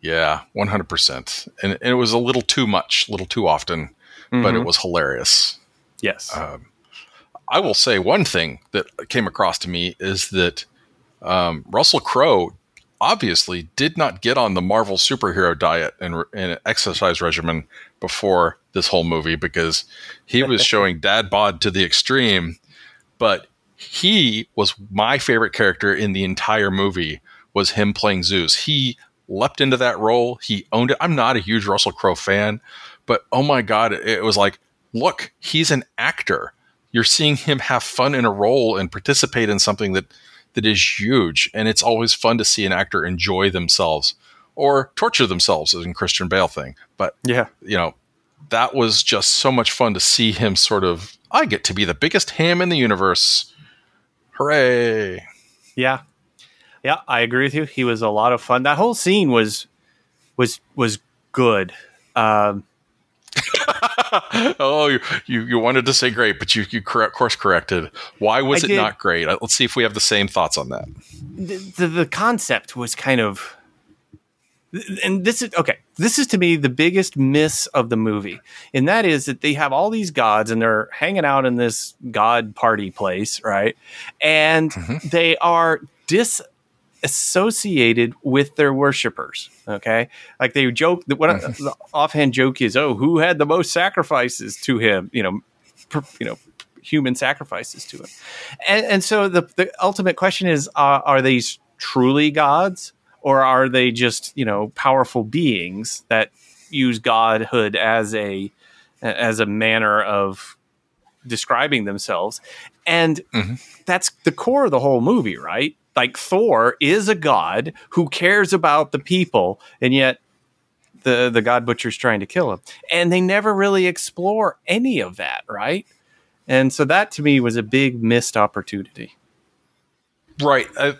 yeah, 100%. And, and it was a little too much, a little too often, mm-hmm. but it mm-hmm. was hilarious. Yes. Um, I will say one thing that came across to me is that um, Russell Crowe obviously did not get on the Marvel superhero diet and, and exercise regimen before this whole movie because he was showing dad bod to the extreme. But he was my favorite character in the entire movie was him playing Zeus. He leapt into that role. He owned it. I'm not a huge Russell Crowe fan, but oh my god, it was like, look, he's an actor. You're seeing him have fun in a role and participate in something that that is huge, and it's always fun to see an actor enjoy themselves or torture themselves, as in Christian Bale thing. But Yeah. you know, that was just so much fun to see him sort of. I get to be the biggest ham in the universe. Hooray! Yeah. Yeah, I agree with you. He was a lot of fun. That whole scene was was was good. Um, oh, you, you you wanted to say great, but you you correct, course corrected. Why was I it did. not great? Uh, Let's see if we have the same thoughts on that. the, the the concept was kind of and this is okay this is to me the biggest miss of the movie and that is that they have all these gods and they're hanging out in this god party place right and they are disassociated with their worshippers okay? Like they joke that what the offhand joke is oh who had the most sacrifices to him? You know per, you know human sacrifices to him. And, and so the, the ultimate question is uh, are these truly gods or are they just you know powerful beings that use godhood as a as a manner of describing themselves? And that's the core of the whole movie right like thor is a god who cares about the people and yet the the god butcher's trying to kill him and they never really explore any of that right and so that to me was a big missed opportunity Right. Uh,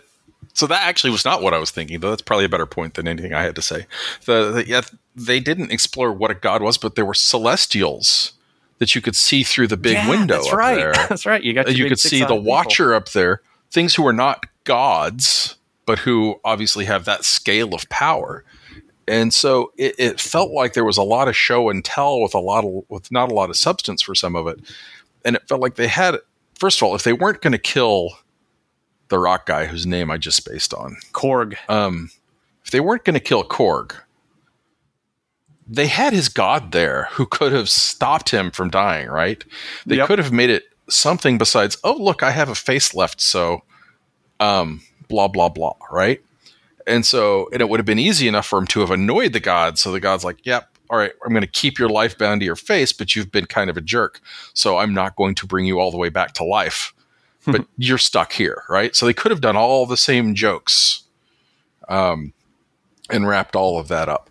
so that actually was not what I was thinking, though. That's probably a better point than anything I had to say. The, the yeah, they didn't explore what a god was, but there were celestials that you could see through the big Yeah, window that's up right there. that's right you got Uh, you could see the people. Watcher up there, things who are not gods, but who obviously have that scale of power. And so it, it felt like there was a lot of show and tell with a lot of with not a lot of substance for some of it. And it felt like they had first of all, if they weren't going to kill the rock guy whose name I just spaced on, korg um, if they weren't going to kill Korg, they had his god there who could have stopped him from dying, right? They Yep. could have made it something besides, oh, look, I have a face left, so um, blah, blah, blah, right? And so, and it would have been easy enough for him to have annoyed the god. So the god's like, yep, all right, I'm going to keep your life bound to your face, but you've been kind of a jerk. So I'm not going to bring you all the way back to life. But you're stuck here, right? So they could have done all the same jokes um, and wrapped all of that up.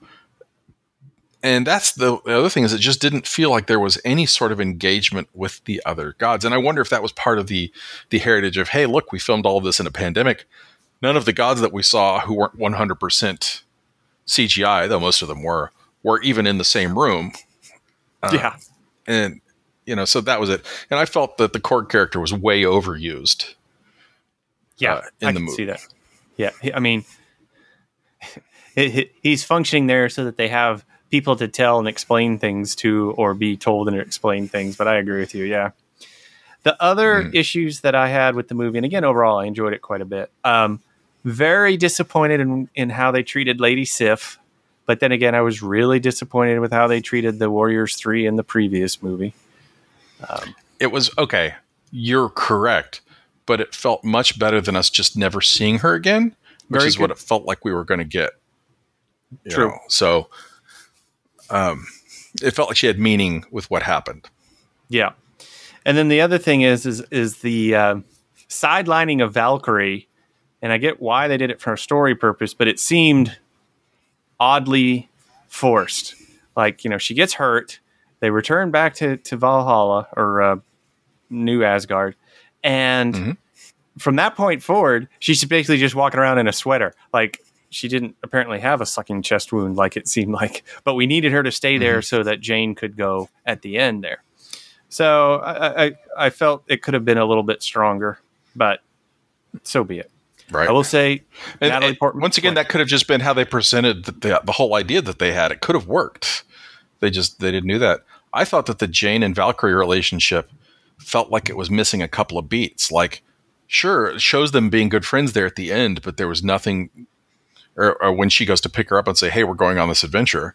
And that's the, the other thing is it just didn't feel like there was any sort of engagement with the other gods. And I wonder if that was part of the the heritage of, hey, look, we filmed all of this in a pandemic. None of the gods that we saw who weren't 100% CGI, though most of them were, were even in the same room. Uh, yeah And, you know, so that was it. And I felt that the Korg character was way overused. yeah uh, in I the can movie. see that yeah i mean he- he- he's functioning there so that they have people to tell and explain things to or be told and explain things but i agree with you yeah the other Mm. issues that i had with the movie and again overall i enjoyed it quite a bit um, very disappointed in, in how they treated lady sif but then again i was really disappointed with how they treated the warriors 3 in the previous movie It was okay. You're correct, but it felt much better than us just never seeing her again, which is what it felt like we were going to get. True. know. So, um, it felt like she had meaning with what happened. Yeah, and then the other thing is is is the um sidelining of Valkyrie, and I get why they did it for a story purpose, but it seemed oddly forced. Like you know, she gets hurt, they return back to to Valhalla or uh, New Asgard, and Mhm. from that point forward, she's basically just walking around in a sweater, like. She didn't apparently have a sucking chest wound like it seemed like, but we needed her to stay there mm-hmm. so that Jane could go at the end there. So I, I, I felt it could have been a little bit stronger, but so be it. Right. I will say, And- Natalie and Portman. once again, that could have just been how they presented the, the, the whole idea that they had. It could have worked. They just they didn't do that. I thought that the Jane and Valkyrie relationship felt like it was missing a couple of beats. Like, sure, it shows them being good friends there at the end, but there was nothing or, or when she goes to pick her up and say, "Hey, we're going on this adventure,"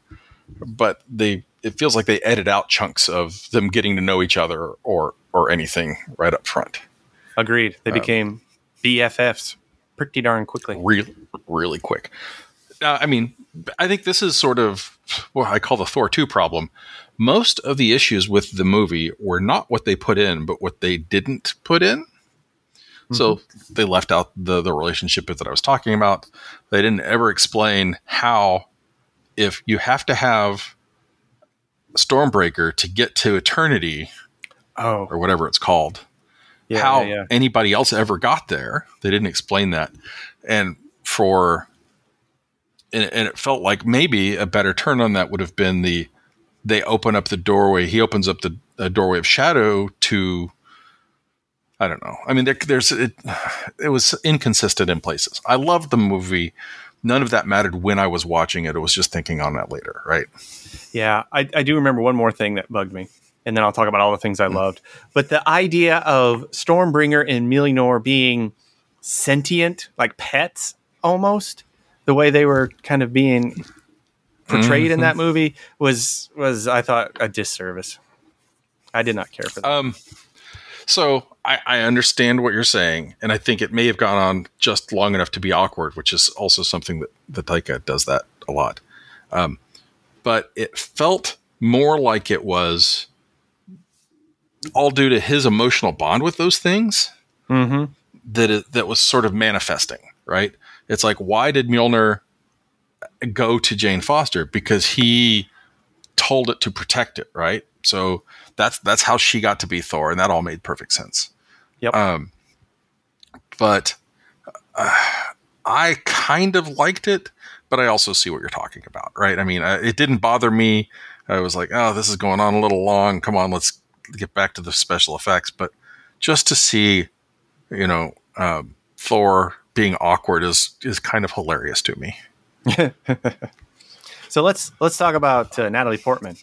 but they it feels like they edit out chunks of them getting to know each other or or anything right up front. Agreed. They became BFFs pretty darn quickly. Really, really quick. Uh, I mean, I think this is sort of what I call the Thor 2 problem. Most of the issues with the movie were not what they put in, but what they didn't put in. So mm-hmm. they left out the, the relationship that I was talking about. They didn't ever explain how, if you have to have Stormbreaker to get to eternity Oh, or whatever it's called, yeah, how yeah, yeah. anybody else ever got there. They didn't explain that. And for and, and it felt like maybe a better turn on that would have been the they open up the doorway. He opens up the, the doorway of shadow to I don't know. I mean, there, there's it. It was inconsistent in places. I loved the movie. None of that mattered when I was watching it. It was just thinking on that later, right? Yeah, I, I do remember one more thing that bugged me, and then I'll talk about all the things I loved. But the idea of Stormbringer and Mjolnir being sentient, like pets, almost the way they were kind of being portrayed in that movie was was I thought a disservice. I did not care for that. Um, so I, I understand what you're saying, and I think it may have gone on just long enough to be awkward, which is also something that that Taika does that a lot. Um, but it felt more like it was all due to his emotional bond with those things mm-hmm. that it, that was sort of manifesting, right? It's like, why did Mjolnir go to Jane Foster? Because he told it to protect it, right? So that's that's how she got to be Thor, and that all made perfect sense. Yep. Um, but uh, I kind of liked it, but I also see what you're talking about, right? I mean, uh, it didn't bother me. I was like, oh, this is going on a little long. Come on, let's get back to the special effects. But just to see, you know, um, Thor being awkward is is kind of hilarious to me. So let's let's talk about uh, Natalie Portman.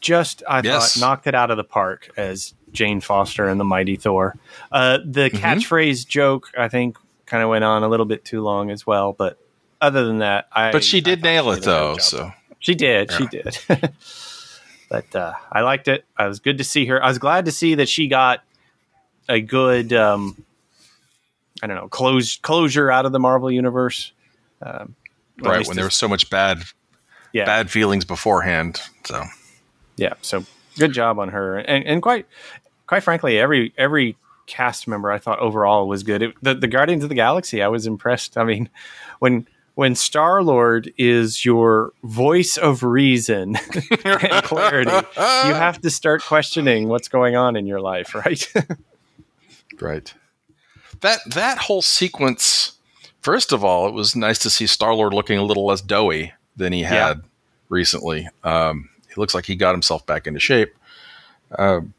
Just I Yes. thought knocked it out of the park as Jane Foster and the Mighty Thor. Uh, the Mm-hmm. catchphrase joke I think kind of went on a little bit too long as well, but other than that, I But she did nail she it did a great though. So She did. She did. but uh, I liked it. I was good to see her. I was glad to see that she got a good, um, I don't know, close closure out of the Marvel universe. Um, right when there was so much bad yeah, bad feelings beforehand. So yeah. So good job on her, and, and quite quite frankly, every every cast member I thought overall was good. It, the the Guardians of the Galaxy, I was impressed. I mean, when when Star Lord is your voice of reason and clarity, you have to start questioning what's going on in your life, right? Right. That that whole sequence. First of all, it was nice to see Star Lord looking a little less doughy than he had recently. Um, looks like he got himself back into shape. Um,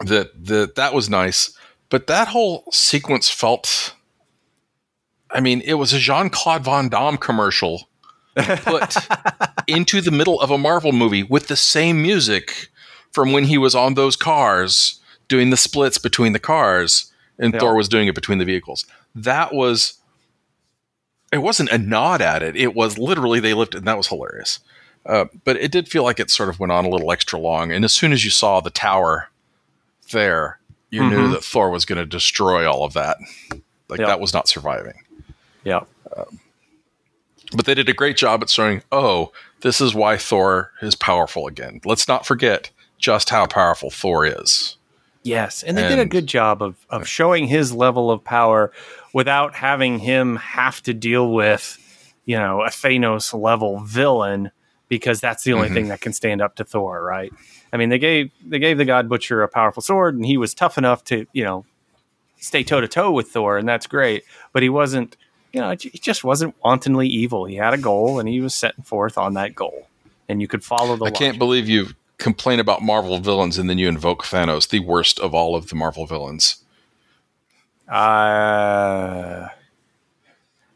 that that that was nice, but that whole sequence felt. I mean, it was a Jean Claude Van Damme commercial put into the middle of a Marvel movie with the same music from when he was on those cars doing the splits between the cars and Yeah. Thor was doing it between the vehicles. That was it wasn't a nod at it. It was literally they lifted and that was hilarious. Uh, but it did feel like it sort of went on a little extra long. And as soon as you saw the tower there, you knew Mhm. that Thor was going to destroy all of that. Like Yeah. that was not surviving. yeah. But they did a great job at showing, oh, this is why Thor is powerful again. Let's not forget just how powerful Thor is. Yes, and they did a good job of of showing his level of power without having him have to deal with, you know, a Thanos level villain because that's the only Mhm. thing that can stand up to Thor, right? I mean, they gave they gave the God Butcher a powerful sword, and he was tough enough to, you know, stay toe to toe with Thor, and that's great. But he wasn't, you know, he just wasn't wantonly evil. He had a goal, and he was setting forth on that goal, and you could follow the. I can't believe you complain about Marvel villains and then you invoke Thanos, the worst of all of the Marvel villains. Uh,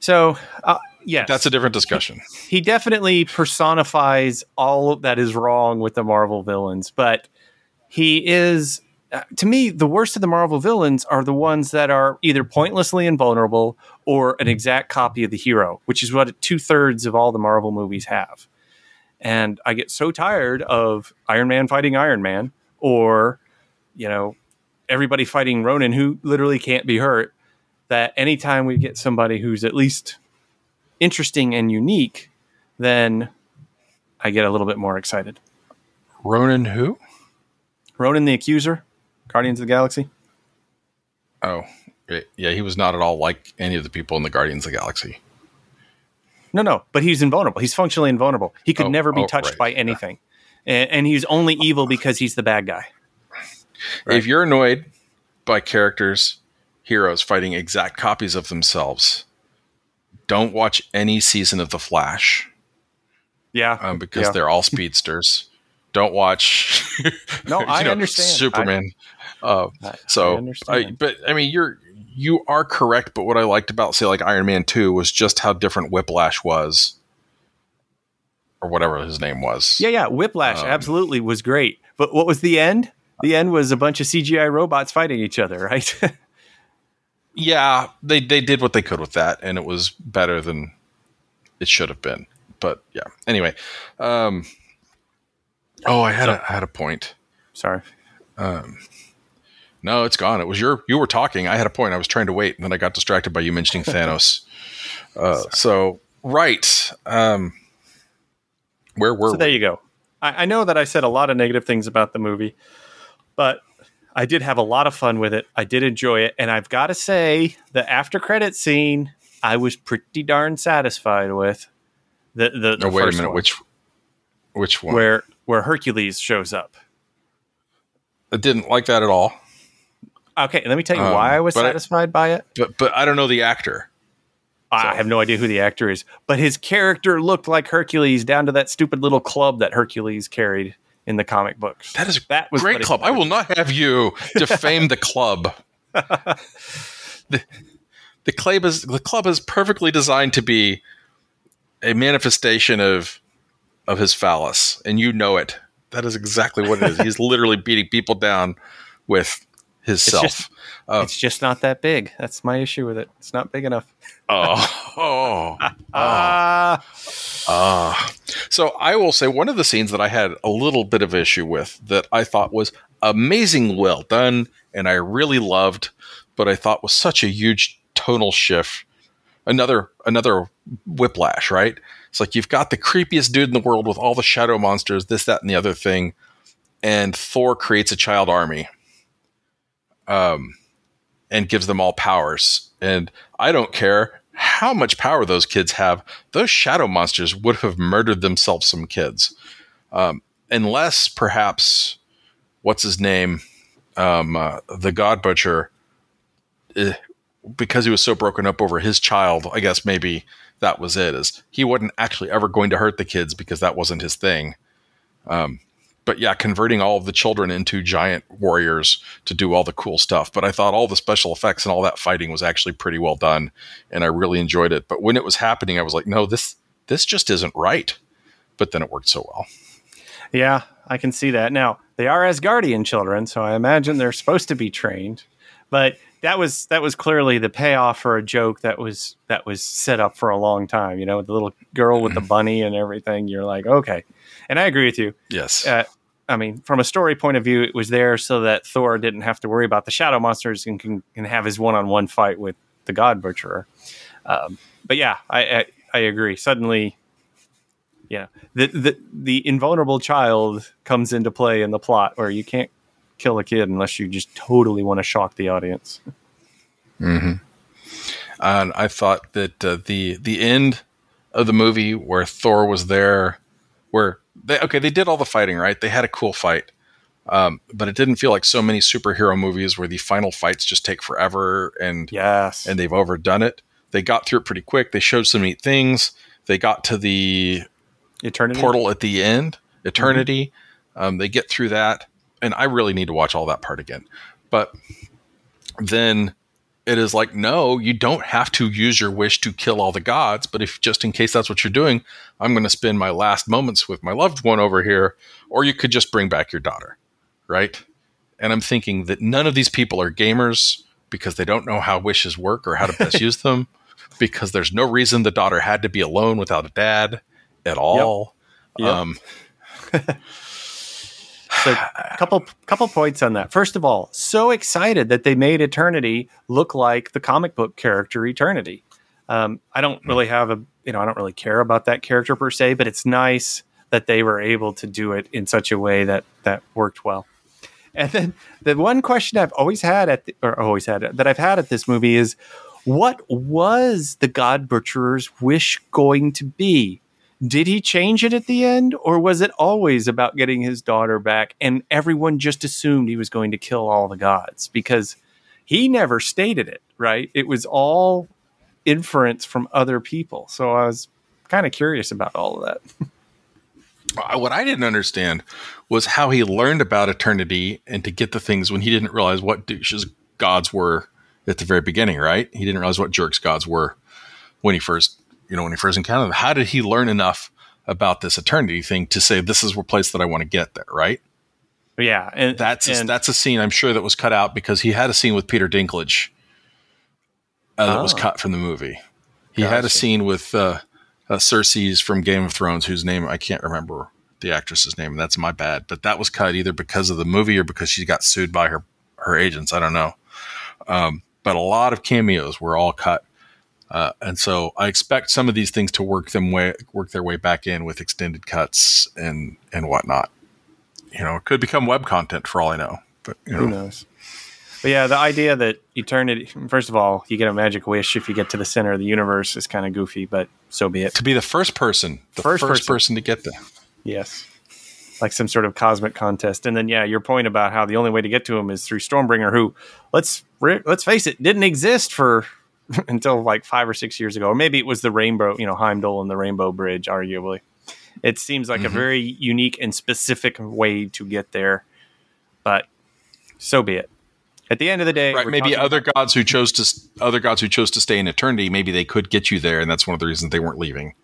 so, uh, yes, That's a different discussion. he definitely personifies all that is wrong with the Marvel villains, but he is uh, to me, the worst of the Marvel villains are the ones that are either pointlessly invulnerable or an exact copy of the hero, which is what two thirds of all the Marvel movies have. And I get so tired of Iron Man fighting Iron Man or, you know, everybody fighting Ronan who literally can't be hurt that anytime we get somebody who's at least interesting and unique, then I get a little bit more excited. Ronan who? Ronan the Accuser, Guardians of the Galaxy. Oh, eh, yeah, he was not at all like any of the people in the Guardians of the Galaxy. No, no, but he's invulnerable. He's functionally invulnerable. He could Oh, never be oh, touched right. by anything. And, and he's only evil because he's the bad guy. Right. If you're annoyed by characters, heroes fighting exact copies of themselves, don't watch any season of The Flash Yeah. um, because Yeah. they're all speedsters. Don't watch. No, I understand. Superman. uh, I- so, I understand. but I mean, you're you are correct. But what I liked about say like Iron Man Two was just how different Whiplash was, or whatever his name was. yeah, yeah. Whiplash Um, absolutely was great. But what was the end? The end was a bunch of CGI robots fighting each other, right? Yeah, they they did what they could with that, and it was better than it should have been. But yeah, anyway. Um, oh, I had a I had a point. Sorry. Um, No, it's gone. It was your you were talking. I had a point. I was trying to wait, and then I got distracted by you mentioning Thanos. Uh, so right, um, where were So there you go. I, I know that I said a lot of negative things about the movie, but I did have a lot of fun with it. I did enjoy it, and I've got to say the after credit scene I was pretty darn satisfied with. The the, the Oh, wait a minute. one, Which which one? where where Hercules shows up. I didn't like that at all. Okay, let me tell you Um, why I was but I- satisfied by it. But but I don't know the actor. I have no idea who the actor is, but his character looked like Hercules down to that stupid little club that Hercules carried in the comic books. That is That was great club. I will not have you defame the club. the, the club is the club is perfectly designed to be a manifestation of of his phallus, and you know it. That is exactly what it is. He's literally beating people down with his self. just- Uh, It's just not that big. That's my issue with it. It's not big enough. oh, oh, Ah, Ah. So I will say one of the scenes that I had a little bit of issue with that I thought was amazing well done and I really loved, but I thought was such a huge tonal shift. Another another whiplash, right? It's like you've got the creepiest dude in the world with all the shadow monsters, this, that, and the other thing, and Thor creates a child army. Um and gives them all powers. And I don't care how much power those kids have, those shadow monsters would have murdered themselves some kids. Um, unless perhaps, what's his name? Um, uh, the God Butcher, eh, because he was so broken up over his child, I guess maybe that was it. Is he wasn't actually ever going to hurt the kids because that wasn't his thing. Um, but yeah, converting all of the children into giant warriors to do all the cool stuff. But I thought all the special effects and all that fighting was actually pretty well done, and I really enjoyed it. But when it was happening, I was like, no, this this just isn't right. But then it worked so well. yeah, I can see that. Now they are Asgardian children, so I imagine they're supposed to be trained. But that was that was clearly the payoff for a joke that was that was set up for a long time. You know, the little girl with the mm-hmm. bunny and everything. You're like, okay, and I agree with you. Yes. uh, I mean, from a story point of view, it was there so that Thor didn't have to worry about the shadow monsters and can, can have his one on one fight with the God Butcherer. Um, but yeah, I, I, I agree. Suddenly, yeah, the, the the invulnerable child comes into play in the plot where you can't kill a kid unless you just totally want to shock the audience. and I thought that uh, the the end of the movie where Thor was there, where they okay they did all the fighting right, they had a cool fight, um, but it didn't feel like so many superhero movies where the final fights just take forever and Yes, and they've overdone it. They got through it pretty quick. They showed some neat things. They got to the Eternity portal at the end, eternity. Um, they get through that, and I really need to watch all that part again. But then it is like, no, you don't have to use your wish to kill all the gods. But if just in case that's what you're doing, I'm going to spend my last moments with my loved one over here, or you could just bring back your daughter, right? and I'm thinking that none of these people are gamers because they don't know how wishes work or how to best use them. Because there's no reason the daughter had to be alone without a dad at all. Yep. Um, So a couple couple points on that. First of all, so excited that they made Eternity look like the comic book character Eternity. Um, I don't really have a you know I don't really care about that character per se, but it's nice that they were able to do it in such a way that that worked well. And then the one question I've always had at the, or always had that I've had at this movie is what was the God Butcherer's wish going to be? Did he change it at the end, or was it always about getting his daughter back? And everyone just assumed he was going to kill all the gods because he never stated it, right? It was all inference from other people. So I was kind of curious about all of that. Uh, what I didn't understand was how he learned about eternity and to get the things when he didn't realize what douches gods were at the very beginning, right? He didn't realize what jerks gods were when he first, you know, when he first encountered them. How did he learn enough about this eternity thing to say this is a place that I want to get there, right? yeah, and That's a, that's a scene I'm sure that was cut out because he had a scene with Peter Dinklage uh, that was Oh. cut from the movie. He had a scene with uh, uh, Cersei's from Game of Thrones, whose name I can't remember the actress's name. and That's my bad, but that was cut either because of the movie or because she got sued by her her agents. I don't know. Um, but a lot of cameos were all cut. Uh, and so I expect some of these things to work them way work their way back in with extended cuts and and whatnot. You know, it could become web content for all I know. But you who knows? But yeah, the idea that eternity. First of all, you get a magic wish if you get to the center of the universe is kind of goofy, but so be it. to be the first person, the First first, person. person. to get there. Yes. Like some sort of cosmic contest, and then yeah, your point about how the only way to get to him is through Stormbringer, who let's re- let's face it, didn't exist for until like five or six years ago, or maybe it was the Rainbow, you know, Heimdall and the Rainbow Bridge, arguably. It seems like a mm-hmm. very unique and specific way to get there, but so be it. At the end of the day, Right? Maybe other gods who chose to other gods who chose to stay in eternity. Maybe they could get you there, and that's one of the reasons they weren't leaving.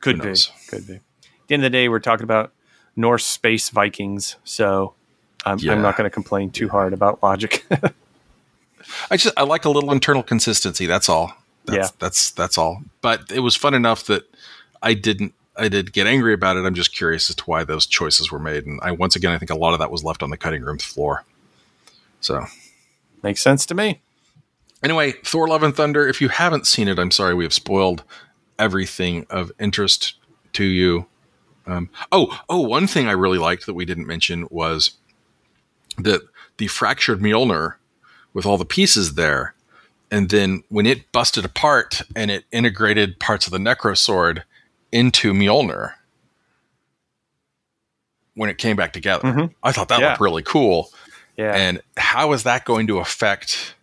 Could be. Could be. At the end of the day, we're talking about Norse space Vikings, so I'm, Yeah. I'm not going to complain too hard about logic. I just I like a little internal consistency. That's all. That's, Yeah. that's that's all. But it was fun enough that I didn't I did get angry about it. I'm just curious as to why those choices were made, and I once again I think a lot of that was left on the cutting room floor. So Makes sense to me. anyway, Thor: Love and Thunder. If you haven't seen it, I'm sorry we have spoiled everything of interest to you. Um, oh, oh, one thing I really liked that we didn't mention was that the fractured Mjolnir with all the pieces there, and then when it busted apart and it integrated parts of the Necro Sword into Mjolnir when it came back together. Mhm. I thought that Yeah. looked really cool. Yeah. And how is that going to affect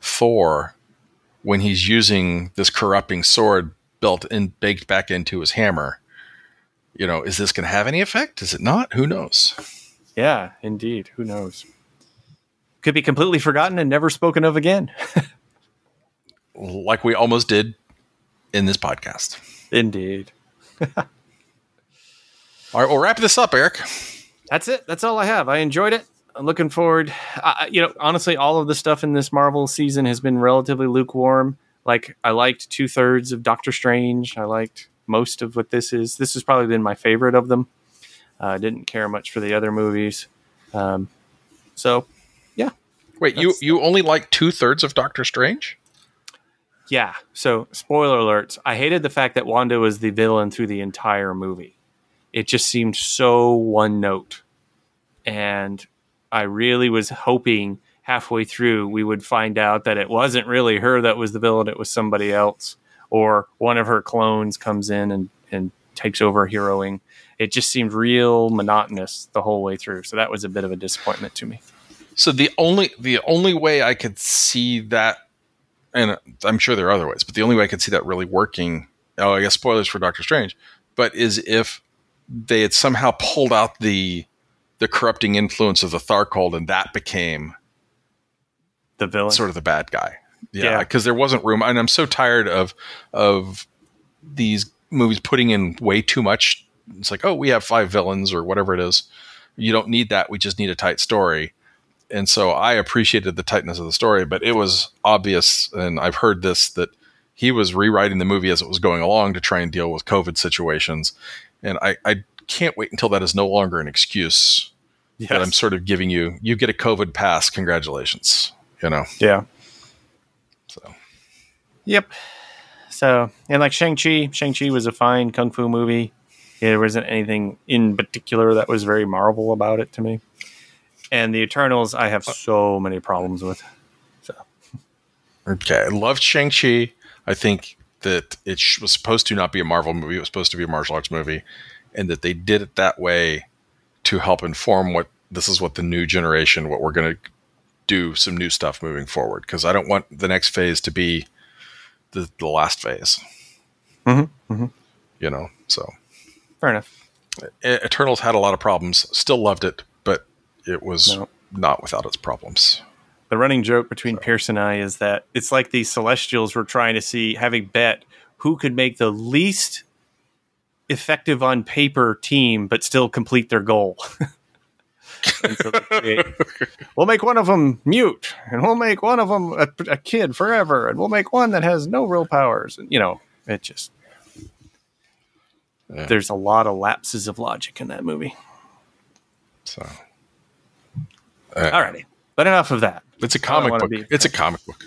Thor when he's using this corrupting sword built and baked back into his hammer? You know, is this going to have any effect? Is it not? Who knows? yeah, indeed. Who knows? Could be completely forgotten and never spoken of again. Like we almost did in this podcast. indeed. All right, we'll wrap this up, Eric. That's it. That's all I have. I enjoyed it. I'm looking forward. I, you know, honestly, all of the stuff in this Marvel season has been relatively lukewarm. Like, I liked two thirds of Doctor Strange. I liked most of what this is. This has probably been my favorite of them. Uh, I didn't care much for the other movies. Um, so, Wait, you you only like two thirds of Doctor Strange? yeah. So, spoiler alerts. I hated the fact that Wanda was the villain through the entire movie. It just seemed so one note. And I really was hoping halfway through we would find out that it wasn't really her that was the villain, it was somebody else. Or one of her clones comes in and, and takes over heroing. It just seemed real monotonous the whole way through. So that was a bit of a disappointment to me. So the only the only way I could see that, and I'm sure there are other ways, but the only way I could see that really working. Oh, I guess spoilers for Doctor Strange, but is if they had somehow pulled out the the corrupting influence of the Darkhold, and that became The villain. sort of the bad guy. Yeah, Yeah. because there wasn't room, and I'm so tired of of these movies putting in way too much. It's like, oh, we have five villains or whatever it is. You don't need that. We just need a tight story. And so I appreciated the tightness of the story, but it was obvious, and I've heard this that he was rewriting the movie as it was going along to try and deal with COVID situations, and I, I can't wait until that is no longer an excuse. Yes. That I'm sort of giving you, you get a COVID pass. Congratulations. You know. Yeah. So. Yep. So, and like Shang-Chi, Shang-Chi was a fine kung fu movie. There wasn't anything in particular that was very Marvel about it to me. And the Eternals, I have so many problems with. So, Okay, I loved Shang Chi. I think that it sh- was supposed to not be a Marvel movie; it was supposed to be a martial arts movie, and that they did it that way to help inform what this is what the new generation, what we're going to do, some new stuff moving forward. Because I don't want the next phase to be the, the last phase. Mhm, mhm. You know, so fair enough. Eternals had a lot of problems. Still loved it, it was No. not without its problems. The running joke between Pierce and I is that it's like the Celestials were trying to see, having bet who could make the least effective on paper team, but still complete their goal. So create- we'll make one of them mute, and we'll make one of them a, a kid forever, and we'll make one that has no real powers. And, you know, it just. Yeah. There's a lot of lapses of logic in that movie. So Alrighty. But enough of that. It's a comic book. be- It's a comic book.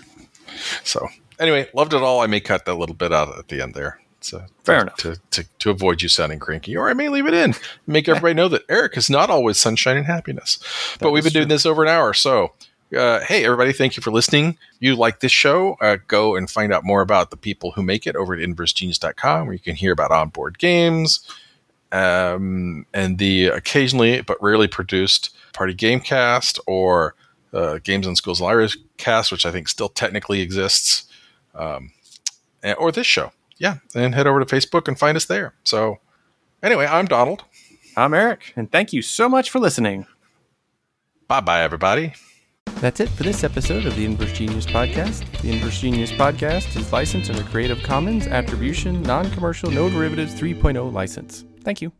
So anyway, loved it all. I may cut that little bit out at the end there. So Fair to, enough. To, to, to avoid you sounding cranky, or I may leave it in. Make everybody know that Eric is not always sunshine and happiness. but we've been is doing this over an hour. So uh, hey, everybody, thank you for listening. If you like this show, uh, go and find out more about the people who make it over at inversegenius.com, where you can hear about On Board Games um, and the occasionally but rarely produced Party Gamecast or uh, Games on Schools and Libraries cast, which I think still technically exists, um, and- or this show. Yeah, and head over to Facebook and find us there. So, anyway, I'm Donald. I'm Eric, and thank you so much for listening. Bye bye, everybody. That's it for this episode of the Inverse Genius Podcast. The Inverse Genius Podcast is licensed under Creative Commons Attribution Non Commercial No Derivatives 3.0 license. Thank you.